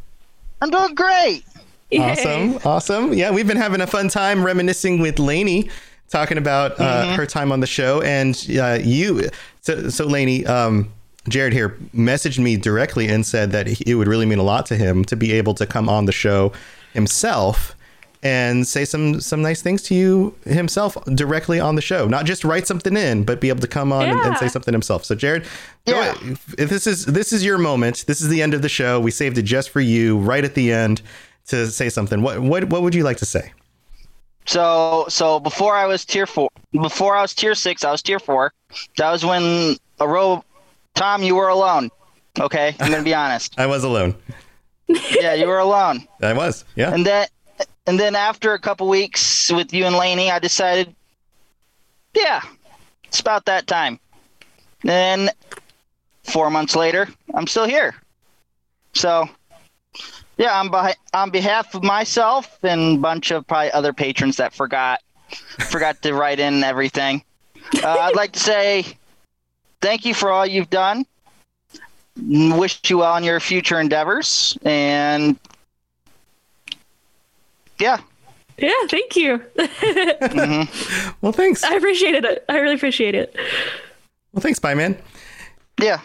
I'm doing great. Yay. Awesome. Awesome. Yeah, we've been having a fun time reminiscing with Laney, talking about uh, her time on the show, and uh, you. So, so Laney, um, Jared here messaged me directly and said that it would really mean a lot to him to be able to come on the show himself and say some some nice things to you himself directly on the show. Not just write something in, but be able to come on and, and say something himself. So Jared, Yeah. ahead. If this is this is your moment. This is the end of the show. We saved it just for you, right at the end, to say something. What what what would you like to say? So so before I was tier four, before I was tier six, I was tier four. That was when uh, a row. Tom, you were alone. Okay, I'm gonna be honest. [laughs] I was alone. Yeah, you were alone. I was. Yeah. And then and then after a couple weeks with you and Laney, I decided, yeah, it's about that time. Then four months later, I'm still here. So yeah, on by, on behalf of myself and a bunch of probably other patrons that forgot forgot to write in everything. Uh, I'd like to say thank you for all you've done. Wish you well in your future endeavors, and yeah, Yeah, thank you. [laughs] well, thanks. I appreciate it. I really appreciate it. Well, thanks, bye Man. yeah.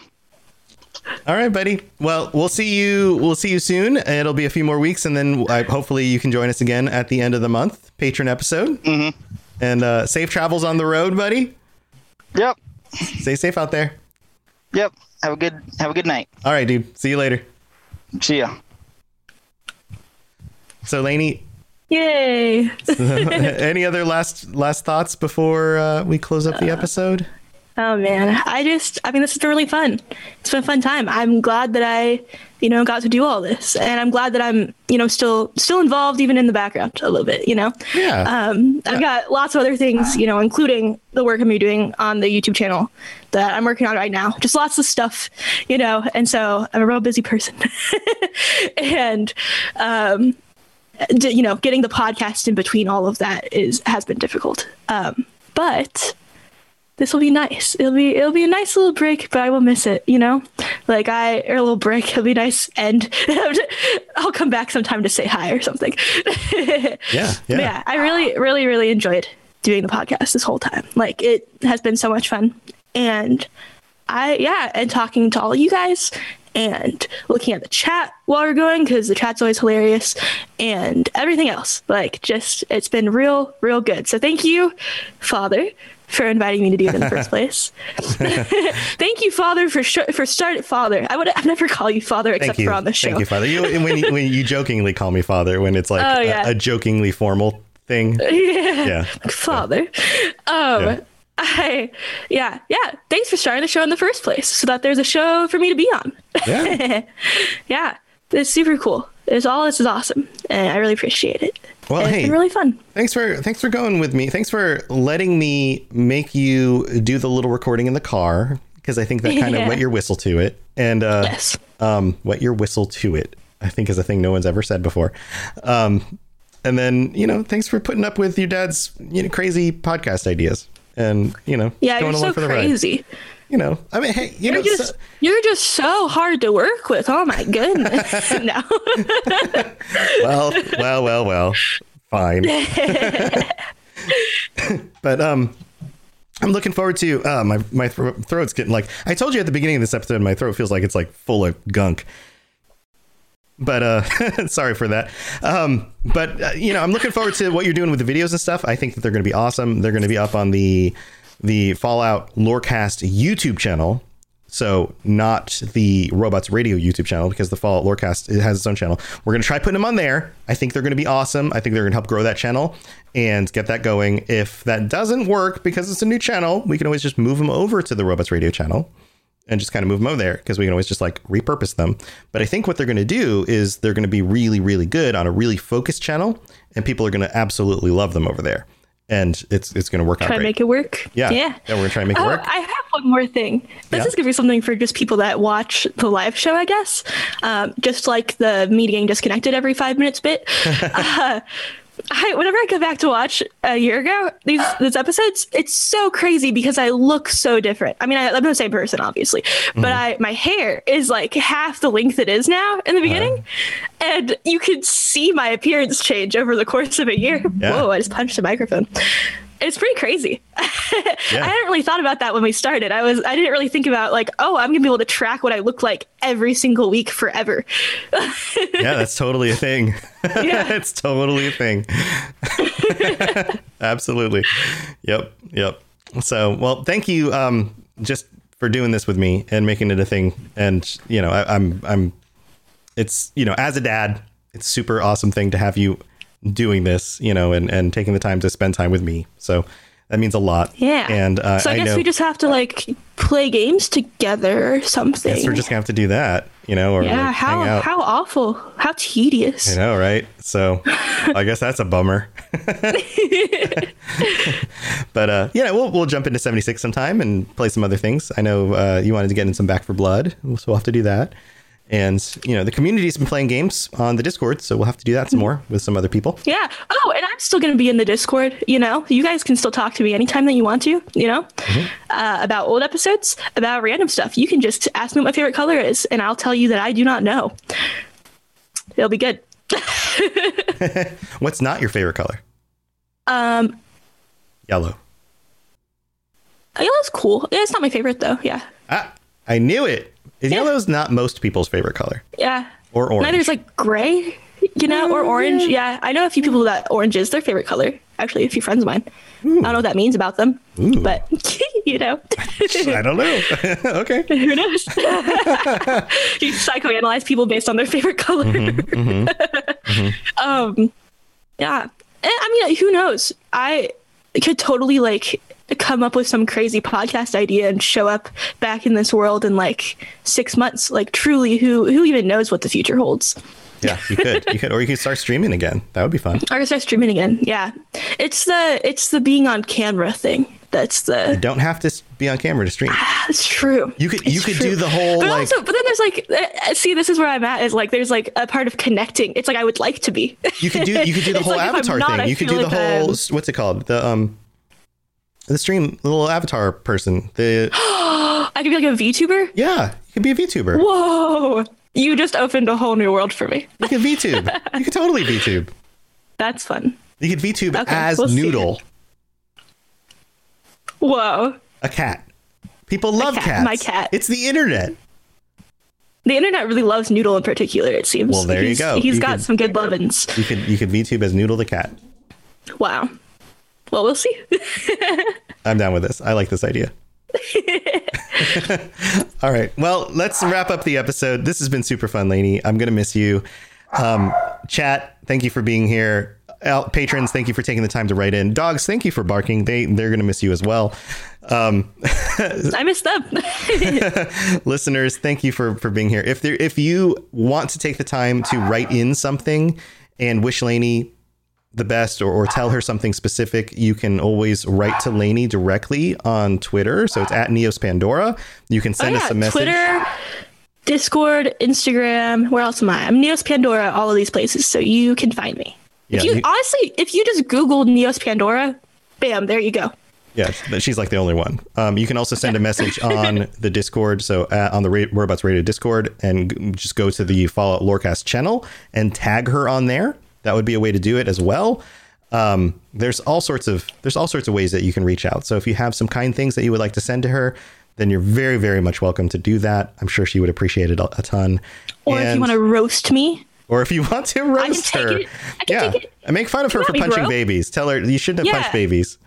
All right, buddy. Well, we'll see you. We'll see you soon. It'll be a few more weeks, and then uh, hopefully you can join us again at the end of the month, patron episode. Mm-hmm. And uh, safe travels on the road, buddy. Yep. Stay safe out there. Yep. Have a good have a good night. All right, dude. See you later. See ya. So, Laney, Yay. [laughs] any other last last thoughts before uh, we close up the episode? Oh man, I just I mean this has been really fun. It's been a fun time. I'm glad that I, you know, got to do all this, and I'm glad that I'm, you know, still still involved even in the background a little bit. You know, Yeah. um, I've got lots of other things, you know, including the work I'm doing on the YouTube channel that I'm working on right now. Just lots of stuff, you know, and so I'm a real busy person, [laughs] and um, you know, getting the podcast in between all of that is has been difficult. Um, but this will be nice. It'll be it'll be a nice little break, but I will miss it. You know, like I or a little break. It'll be nice, and [laughs] I'll come back sometime to say hi or something. [laughs] Yeah, yeah. Yeah, I really, really, really enjoyed doing the podcast this whole time. Like it has been so much fun, and I yeah, and talking to all of you guys and looking at the chat while we're going because the chat's always hilarious and everything else. Like just it's been real, real good. So thank you, Father. For inviting me to do it in the first [laughs] place. [laughs] Thank you, Father, for sh- for start Father. I would I've never call you Father except you. for on the show. Thank you, Father. You, when, you, when you jokingly call me Father, when it's like Oh, a- yeah. a, jokingly formal thing. [laughs] yeah. Yeah. father. Um, Yeah. I, yeah, yeah. Thanks for starting the show in the first place, so that there's a show for me to be on. Yeah. [laughs] yeah, it's super cool. It's all this is awesome, and I really appreciate it. Well, And hey, it's been really fun. Thanks for thanks for going with me. Thanks for letting me make you do the little recording in the car because I think that kind of [laughs] Yeah. wet your whistle to it and uh, Yes. um, wet your whistle to it. I think is a thing no one's ever said before. Um, and then you know, thanks for putting up with your dad's you know crazy podcast ideas and you know Yeah, going you're along so for the ride. crazy. You know, I mean, hey, you know, You're just so- you're just so hard to work with. Oh my goodness. [laughs] [laughs] no. [laughs] well, well, well, well, fine. but um, I'm looking forward to uh, my my thro- throat's getting like I told you at the beginning of this episode, my throat feels like it's like full of gunk. But uh, [laughs] sorry for that. Um, but uh, you know, I'm looking forward to what you're doing with the videos and stuff. I think that they're going to be awesome. They're going to be up on the the Fallout Lorecast YouTube channel. So not the Robots Radio YouTube channel because the Fallout Lorecast it has its own channel. We're going to try putting them on there. I think they're going to be awesome. I think they're going to help grow that channel and get that going. If that doesn't work because it's a new channel, we can always just move them over to the Robots Radio channel and just kind of move them over there because we can always just like repurpose them. But I think what they're going to do is they're going to be really, really good on a really focused channel, and people are going to absolutely love them over there. And it's it's going to work Try out to make it work. yeah, Yeah. yeah, we're going to try and make it Oh, work. I have one more thing. This Yeah. is gonna be something for just people that watch the live show, I guess. Um, just like the me getting disconnected every five minutes bit. [laughs] uh, I, whenever I go back to watch a year ago these these episodes, it's so crazy because I look so different. I mean, I, I'm the same person, obviously, but I my hair is like half the length it is now in the beginning, Uh-huh. and you can see my appearance change over the course of a year. Yeah. Whoa! I just punched a microphone. It's pretty crazy. [laughs] I hadn't really thought about that when we started. I was I didn't really think about like, oh, I'm gonna be able to track what I look like every single week forever. [laughs] yeah, that's totally a thing. [laughs] Yeah. it's totally a thing. Absolutely. Yep. Yep. So, well, thank you um, just for doing this with me and making it a thing. And you know, I, I'm I'm it's you know, as a dad, it's super awesome thing to have you doing this, you know, and and taking the time to spend time with me. So that means a lot. Yeah. And uh, so I, guess know we just have to like play games together or something. guess we're just gonna have to do that, you know, or yeah, like how hang out. how awful, how tedious. I know, right? So I guess that's a bummer. [laughs] but uh, yeah, we'll we'll jump into seventy six sometime and play some other things. I know uh, you wanted to get in some Back 4 Blood, so we'll have to do that. And you know, the community's been playing games on the Discord, so we'll have to do that some more with some other people. Yeah. Oh, and I'm still going to be in the Discord. You know, you guys can still talk to me anytime that you want to. You know, Mm-hmm. uh, about old episodes, about random stuff. You can just ask me what my favorite color is, and I'll tell you that I do not know. It'll be good. [laughs] What's not your favorite color? Um, Yellow. yellow's cool. Yeah, it's not my favorite though. Yeah. Ah, I knew it. Yellow's not most people's favorite color, Yeah. or orange. Neither's like gray, you know, or oh, orange. Yeah, I know a few people that orange is their favorite color. Actually, a few friends of mine. I don't know what that means about them, but [laughs] you know, I don't know. [laughs] okay. [laughs] who knows? you psychoanalyze people based on their favorite color. Mm-hmm, mm-hmm, mm-hmm. um, yeah. Eh, I mean, who knows? I could totally like come up with some crazy podcast idea and show up back in this world in like six months. Like, truly, who who even knows what the future holds? Yeah, you could. You could, or you could start streaming again. That would be fun. I can start streaming again. Yeah, it's the it's the being on camera thing. That's the. Don't have to be on camera to stream. That's true. You could you could true. do the whole but like also, but then there's like, uh, see, this is where I'm at. Is like, there's like a part of connecting. It's like I would like to be. you could do you could do the [laughs] whole like avatar not, thing. I You could do the like I'm- whole what's it called? The um the stream the little avatar person. The [gasps] I could be like a VTuber. yeah, you could be a VTuber. Whoa! You just opened a whole new world for me. You could VTube. you could totally VTube. That's fun. You could VTube Okay, as we'll. Noodle, Whoa! a cat. People love cat, cats. my cat. It's the internet. The internet really loves Noodle in particular. It seems. Well, there you go. He's You got could- some good lovin's. You could you could VTube as Noodle the cat. Wow. Well, we'll see. [laughs] I'm down with this. I like this idea. [laughs] All right. Well, let's wrap up the episode. This has been super fun, Laney. I'm gonna miss you. Um, chat, thank you for being here. Al- patrons, thank you for taking the time to write in. Dogs, thank you for barking. They they're gonna miss you as well. Um, [laughs] I missed them. [laughs] listeners, thank you for for being here. If there if you want to take the time to write in something and wish Laney the best or, or tell her something specific, you can always write to Laney directly on Twitter. So it's at Neos Pandora. You can send oh, us a message. Twitter, Discord, Instagram. Where else am I? I'm Neos Pandora. All of these places, so you can find me. if you honestly, if you just Google Neos Pandora, bam, there you go. Yeah, but she's like the only one. Um, you can also send a message [laughs] on the Discord, so uh, on the Ra- Robots Radio Discord, and g- just go to the Fallout Lorecast channel and tag her on there. That would be a way to do it as well. Um, there's all sorts of there's all sorts of ways that you can reach out. So if you have some kind things that you would like to send to her, then you're very very much welcome to do that. I'm sure she would appreciate it a, a ton. Or if you want to roast me, Or if you want to roast take her, it. I can yeah, take it. and make fun of her for punching bro. babies. Tell her you shouldn't have Yeah. punched babies.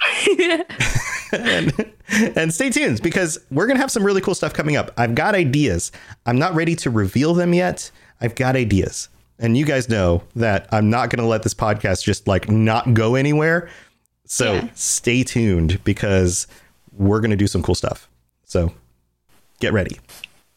[laughs] and, and stay tuned because we're gonna have some really cool stuff coming up. I've got ideas. I'm not ready to reveal them yet. I've got ideas, and you guys know that I'm not gonna let this podcast just like not go anywhere. So Yeah. stay tuned because we're gonna do some cool stuff. So get ready.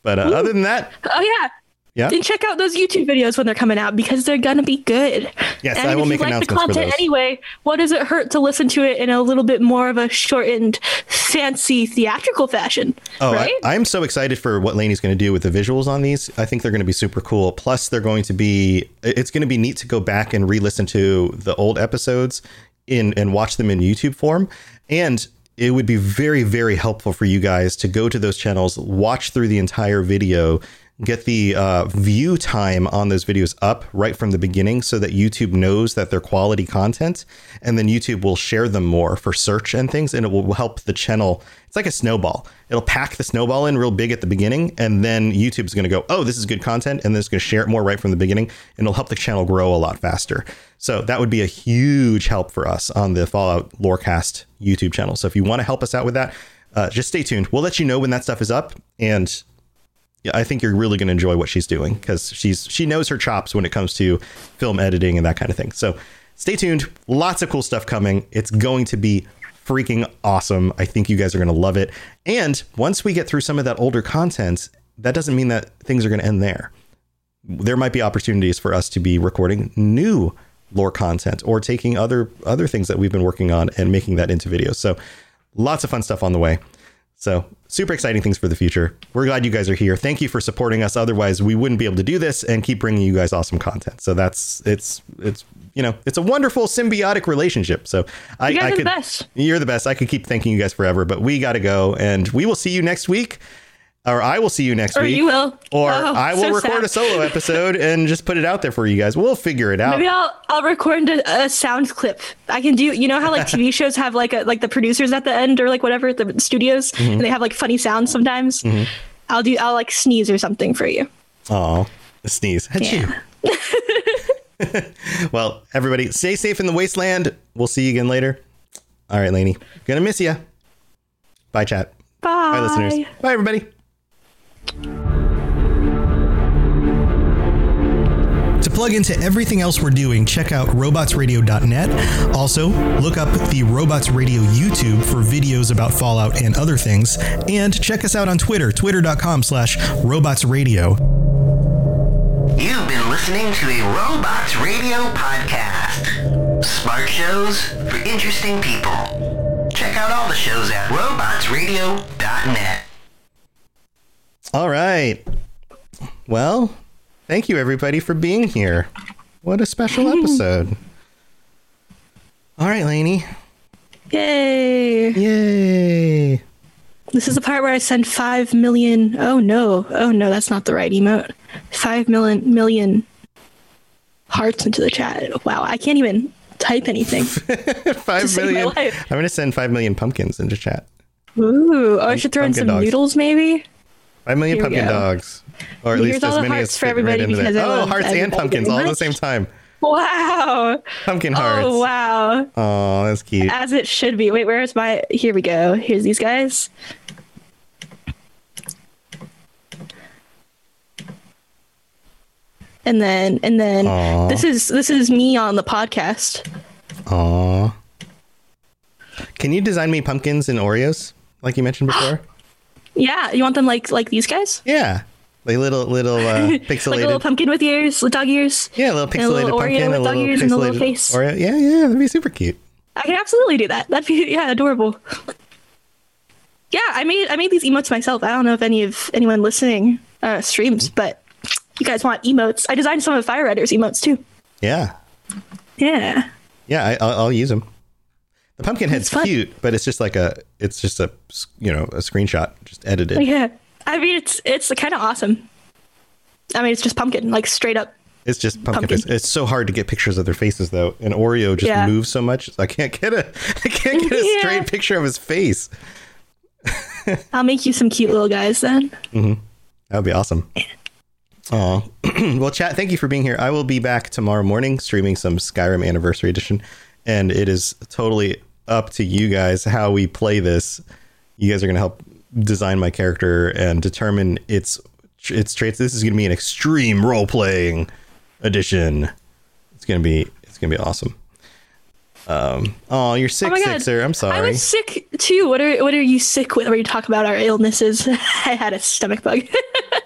But uh, other than that, Oh yeah. Yeah, And check out those YouTube videos when they're coming out because they're gonna be good. Yes, and I will if make you like the content anyway, what does it hurt to listen to it in a little bit more of a shortened, fancy theatrical fashion? Oh, right? I, I'm so excited for what Laney's going to do with the visuals on these. I think they're going to be super cool. Plus, they're going to be. It's going to be neat to go back and re-listen to the old episodes in and watch them in YouTube form. And it would be very, very helpful for you guys to go to those channels, watch through the entire video, get the uh, view time on those videos up right from the beginning so that YouTube knows that they're quality content. And then YouTube will share them more for search and things. And it will help the channel. It's like a snowball. It'll pack the snowball in real big at the beginning. And then YouTube's going to go, oh, this is good content. And then it's going to share it more right from the beginning. And it'll help the channel grow a lot faster. So that would be a huge help for us on the Fallout Lorecast YouTube channel. So if you want to help us out with that, uh, just stay tuned. We'll let you know when that stuff is up. And I think you're really going to enjoy what she's doing because she's she knows her chops when it comes to film editing and that kind of thing. So stay tuned. Lots of cool stuff coming. It's going to be freaking awesome. I think you guys are going to love it. And once we get through some of that older content, that doesn't mean that things are going to end there. There might be opportunities for us to be recording new lore content or taking other other things that we've been working on and making that into videos. So lots of fun stuff on the way. So super exciting things for the future. We're glad you guys are here. Thank you for supporting us. Otherwise, we wouldn't be able to do this and keep bringing you guys awesome content. So that's it's it's you know it's a wonderful symbiotic relationship. So I, You guys I are the could best. you're the best. I could keep thanking you guys forever, but we got to go, and we will see you next week. Or I will see you next Or week. you will. Or Oh, I will so record sad. a solo episode and just put it out there for you guys. We'll figure it out. Maybe I'll I'll record a, a sound clip. I can do. You know how like TV [laughs] shows have like a, like the producers at the end or like whatever the studios, Mm-hmm. and they have like funny sounds sometimes. I'll do. I'll like sneeze or something for you. Oh, sneeze. Achoo. Yeah. [laughs] [laughs] Well, everybody, stay safe in the wasteland. We'll see you again later. All right, Laney. Gonna miss you. Bye, chat. Bye. Bye, listeners. Bye, everybody. To plug into everything else we're doing, check out robotsradio.net. Also, look up the Robots Radio YouTube for videos about Fallout and other things. And check us out on Twitter, twitter.com slash robotsradio. You've been listening to a Robots Radio podcast. Smart shows for interesting people. Check out all the shows at robotsradio.net. All right. Well, thank you, everybody, for being here. What a special [laughs] episode. All right, Laney. Yay! Yay. This is the part where I send five million. Oh no! Oh no! That's not the right emote. Five million million hearts into the chat. Wow! I can't even type anything. [laughs] [laughs] Five save my life. I'm going to send five million pumpkins into chat. Ooh! Oh, I should throw in some dogs. noodles, maybe. Five million Here pumpkin dogs. Or at Here's least as many as for fit right everybody into that. Oh, hearts and pumpkins all at the same time. Wow! Pumpkin oh, hearts. Oh wow! Oh, that's cute. As it should be. Wait, where's my? Here we go. Here's these guys. And then, and then, Aw. this is this is me on the podcast. Aw. Can you design me pumpkins and Oreos like you mentioned [gasps] before? Yeah, you want them like like these guys? yeah. Like little little uh, pixelated. [laughs] like a little pumpkin with ears, with dog ears. yeah, a little and a pixelated little Oreo pumpkin, with a dog ears and a little face. Oreo. Yeah, yeah, that'd be super cute. I can absolutely do that. That'd be [laughs] yeah, adorable. Yeah, I made I made these emotes myself. I don't know if any of anyone listening uh, streams, but you guys want emotes? I designed some of Fire Riders emotes too. Yeah, Yeah. yeah, I, I'll, I'll use them. The pumpkin head's cute, but it's just like a, it's just a, you know, a screenshot, just edited. Yeah. I mean, it's it's kind of awesome. I mean, it's just pumpkin, like straight up. It's just pumpkin, Pumpkin. It's so hard to get pictures of their faces though, and Oreo just Yeah. moves so much. I can't get a, [laughs] I can't get a [laughs] Yeah. straight picture of his face. [laughs] I'll make you some cute little guys then. Mm-hmm. That would be awesome. Oh, [clears throat] well, chat. Thank you for being here. I will be back tomorrow morning streaming some Skyrim Anniversary Edition, and it is totally up to you guys how we play this. You guys are going to help design my character and determine its its traits. This is going to be an extreme role playing edition. It's going to be it's going to be awesome. Um, oh, you're sick, Oh. Sixer. I'm sorry. I was sick too. What are what are you sick with? Where you talk about our illnesses? [laughs] I had a stomach bug. [laughs]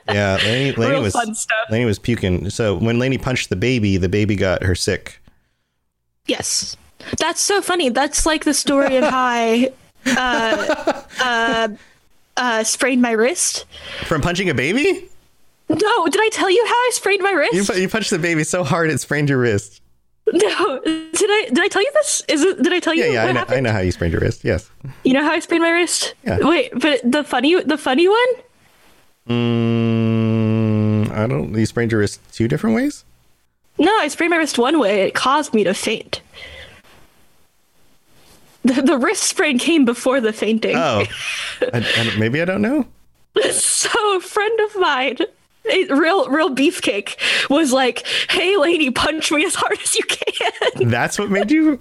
Yeah, Laney, Laney Real was fun stuff. Laney was puking. So when Laney punched the baby, the baby got her sick. yes, that's so funny. That's like the story of how I [laughs] uh, uh, uh, sprained my wrist. From punching a baby? No, did I tell you how I sprained my wrist? You, you punched the baby so hard it sprained your wrist. no, did I did I tell you this? Is it? Did I tell you? Yeah, yeah, what I know? I know how you sprained your wrist. Yes. You know how I sprained my wrist? Yeah. Wait, but the funny the funny one? Mm, I don't. You sprained your wrist two different ways. No, I sprained my wrist one way. It caused me to faint. The, the wrist sprain came before the fainting. Oh, I, I, maybe I don't know. [laughs] so a friend of mine, a real real beefcake, was like, "Hey, lady, punch me as hard as you can." [laughs] That's what made you.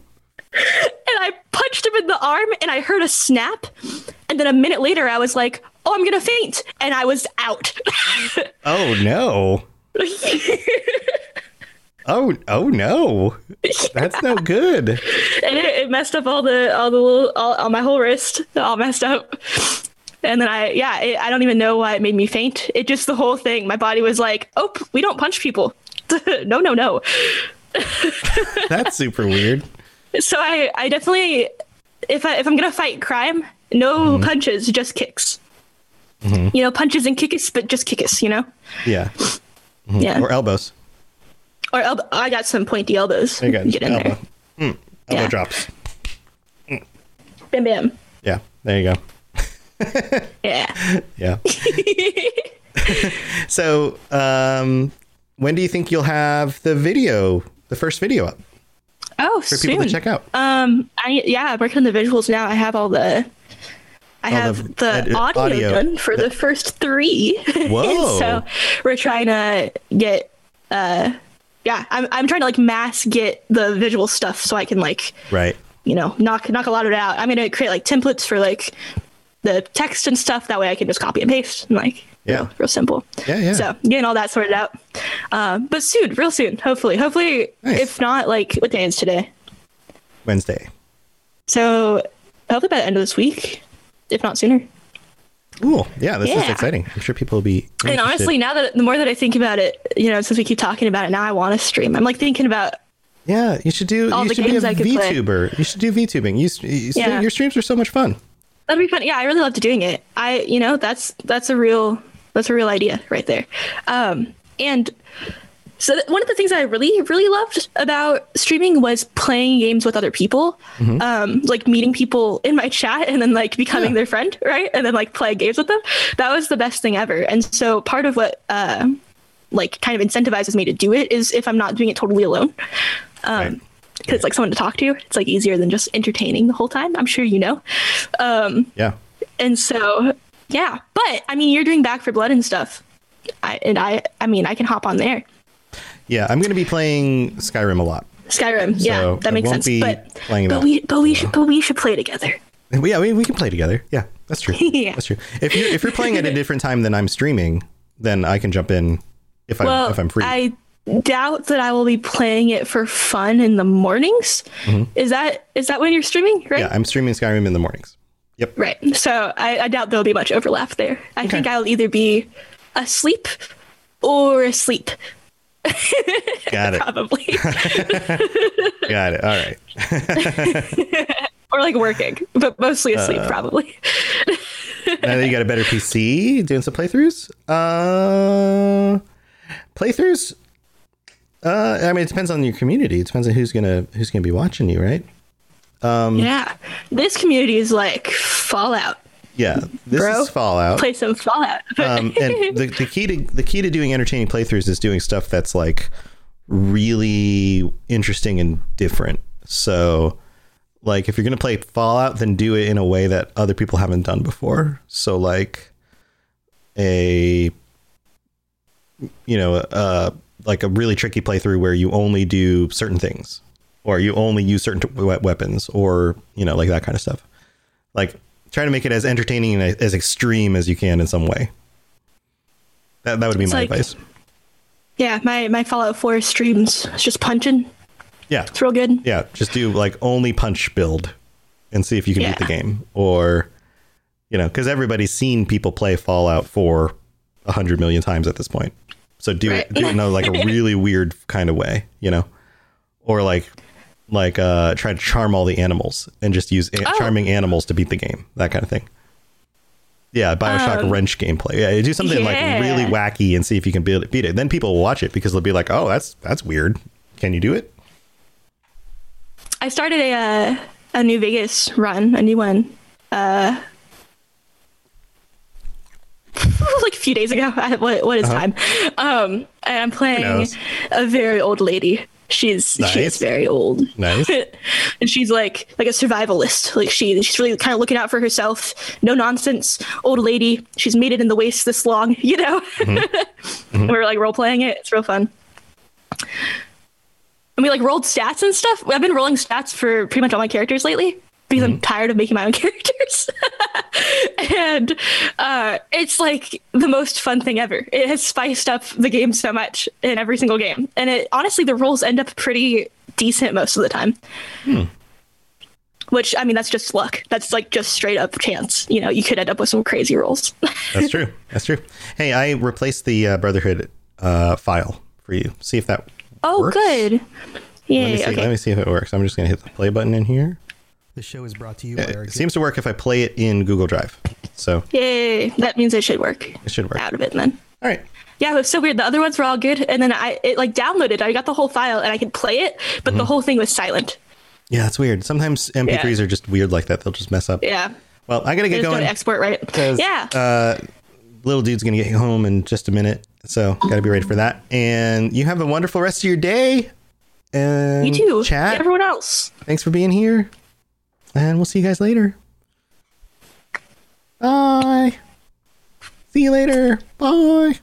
And I punched him in the arm, and I heard a snap. And then a minute later, I was like, "Oh, I'm gonna faint," and I was out. [laughs] Oh no. Oh oh no. That's no good. [laughs] and it, it messed up all the all the little all, all my whole wrist. All messed up. And then i yeah it, i don't even know why it made me faint. It just the whole thing my body was like oh we don't punch people. [laughs] No no no. [laughs] That's super weird. so i i definitely if i if i'm gonna fight crime no mm-hmm. punches just kicks. Mm-hmm. You know punches and kicks but just kicks you know? Yeah. Mm-hmm. yeah. Or elbows. Or elbow, i got some pointy elbows There you go. get in elbow. there Mm, elbow Yeah. drops. bam bam Yeah. There you go. [laughs] yeah Yeah. [laughs] so, um, when do you think you'll have the video, the first video up oh for soon. people to check out? Um, I yeah, I'm working on the visuals now. I have all the, I All have the the, audio, audio. done for the first three. [laughs] Whoa. so we're trying to get, uh, yeah, I'm I'm trying to like mass get the visual stuff so I can like Right. you know knock knock a lot of it out. I'm gonna create like templates for like the text and stuff. That way I can just copy and paste and like Yeah. real, real simple. Yeah, yeah. So getting all that sorted out. Um, but soon, real soon, hopefully, hopefully, Nice. if not like what day is today? Wednesday. So hopefully by the end of this week, if not sooner. Cool. Yeah, this is exciting. I'm sure people will be. And honestly, now that the more that I think about it, you know, since we keep talking about it, now I want to stream. I'm like thinking about yeah, you should do. all you the should be a games I could play. VTuber. You should do VTubing. You, you Yeah. your streams are so much fun. that'd be fun. Yeah, I really loved doing it. I, you know, that's that's a real that's a real idea right there. Um, and so one of the things I really really loved about streaming was playing games with other people, um, like meeting people in my chat and then like becoming Yeah. their friend, right? And then like playing games with them. That was the best thing ever. And so part of what uh, like kind of incentivizes me to do it is if I'm not doing it totally alone. Right. Um, because it's like someone to talk to. It's like easier than just entertaining the whole time. I'm sure you know. Um, Yeah. and so yeah, but I mean, you're doing Back 4 Blood and stuff, I, and I, I mean, I can hop on there. Yeah, I'm going to be playing Skyrim a lot. Skyrim, yeah, So that I makes sense. But but that. we but we should but we should play together. Yeah, we, we can play together. Yeah, that's true. [laughs] Yeah. That's true. If you're if you're playing at a [laughs] different time than I'm streaming, then I can jump in if I'm Well, if I'm free. I doubt that I will be playing it for fun in the mornings. Is that is that when you're streaming? Right. Mm-hmm. yeah, I'm streaming Skyrim in the mornings. Yep. Right. So I, I doubt there'll be much overlap there. I think I'll either be asleep or asleep. [laughs] Got it. Probably. [laughs] Got it. All right. [laughs] or like working, but mostly asleep, Uh, probably. now that you got a better PC, doing some playthroughs. Uh, playthroughs. Uh, I mean, it depends on your community. It depends on who's gonna who's gonna be watching you, right? Um, yeah. This community is like Fallout. Yeah, this Bro, is Fallout. Play some Fallout. [laughs] um, and the, the key to the key to doing entertaining playthroughs is doing stuff that's like really interesting and different. So, like if you're gonna play Fallout, then do it in a way that other people haven't done before. So, like a you know, uh, like a really tricky playthrough where you only do certain things, or you only use certain t- weapons, or you know, like that kind of stuff. Like try to make it as entertaining and as extreme as you can in some way. That that would be It's my like- advice. Yeah, my my Fallout 4 streams it's just punching. Yeah, It's real good. yeah. Just do like only punch build, and see if you can beat the game, or you know, because everybody's seen people play Fallout Four a hundred million times at this point. So do it, do it in a, like a [laughs] really weird kind of way, you know, or like like uh try to charm all the animals and just use a- Oh. charming animals to beat the game, that kind of thing. Yeah, Bioshock Um, wrench gameplay. Yeah, do something like really wacky and see if you can beat it, beat it. Then people will watch it because they'll be like, "Oh, that's that's weird. Can you do it?" I started a uh, a New Vegas run, a new one. Uh [laughs] like a few days ago. I, [laughs] what what is time? Um and I'm playing a very old lady. She's Nice. she's very old. Nice. [laughs] and she's like like a survivalist. Like she she's really kind of looking out for herself. No nonsense, old lady. She's made it in the waste this long, [laughs] you know. Mm-hmm. [laughs] And we're like role playing it. It's real fun. And we like rolled stats and stuff. I've been rolling stats for pretty much all my characters lately because I'm tired of making my own [laughs] characters. [laughs] and uh, it's like the most fun thing ever. It has spiced up the game so much in every single game. And it honestly, the rolls end up pretty decent most of the time. Which I mean, that's just luck. That's like just straight up chance. You know, you could end up with some crazy rolls. [laughs] That's true. That's true. Hey, I replaced the uh, Brotherhood uh, file for you. See if that. oh, works. good. Yeah. see, Okay. let me see if it works. I'm just going to hit the play button in here. The show is brought to you by our It seems to work if I play it in Google Drive. So Yay! That means it should work. it should work. Out of it then. All right. Yeah, it was so weird. The other ones were all good, and then I it like downloaded. I got the whole file, and I could play it, but Mm-hmm. the whole thing was silent. Yeah, that's weird. Sometimes MP3s are just weird like that. They'll just mess up. Yeah, Well, I got to get just don't going. export right. Yeah, Uh, little dude's going to get home in just a minute. So got to be ready for that. And you have a wonderful rest of your day. And you too. Chat. Everyone else. Thanks for being here. And we'll see you guys later. Bye. See you later. Bye.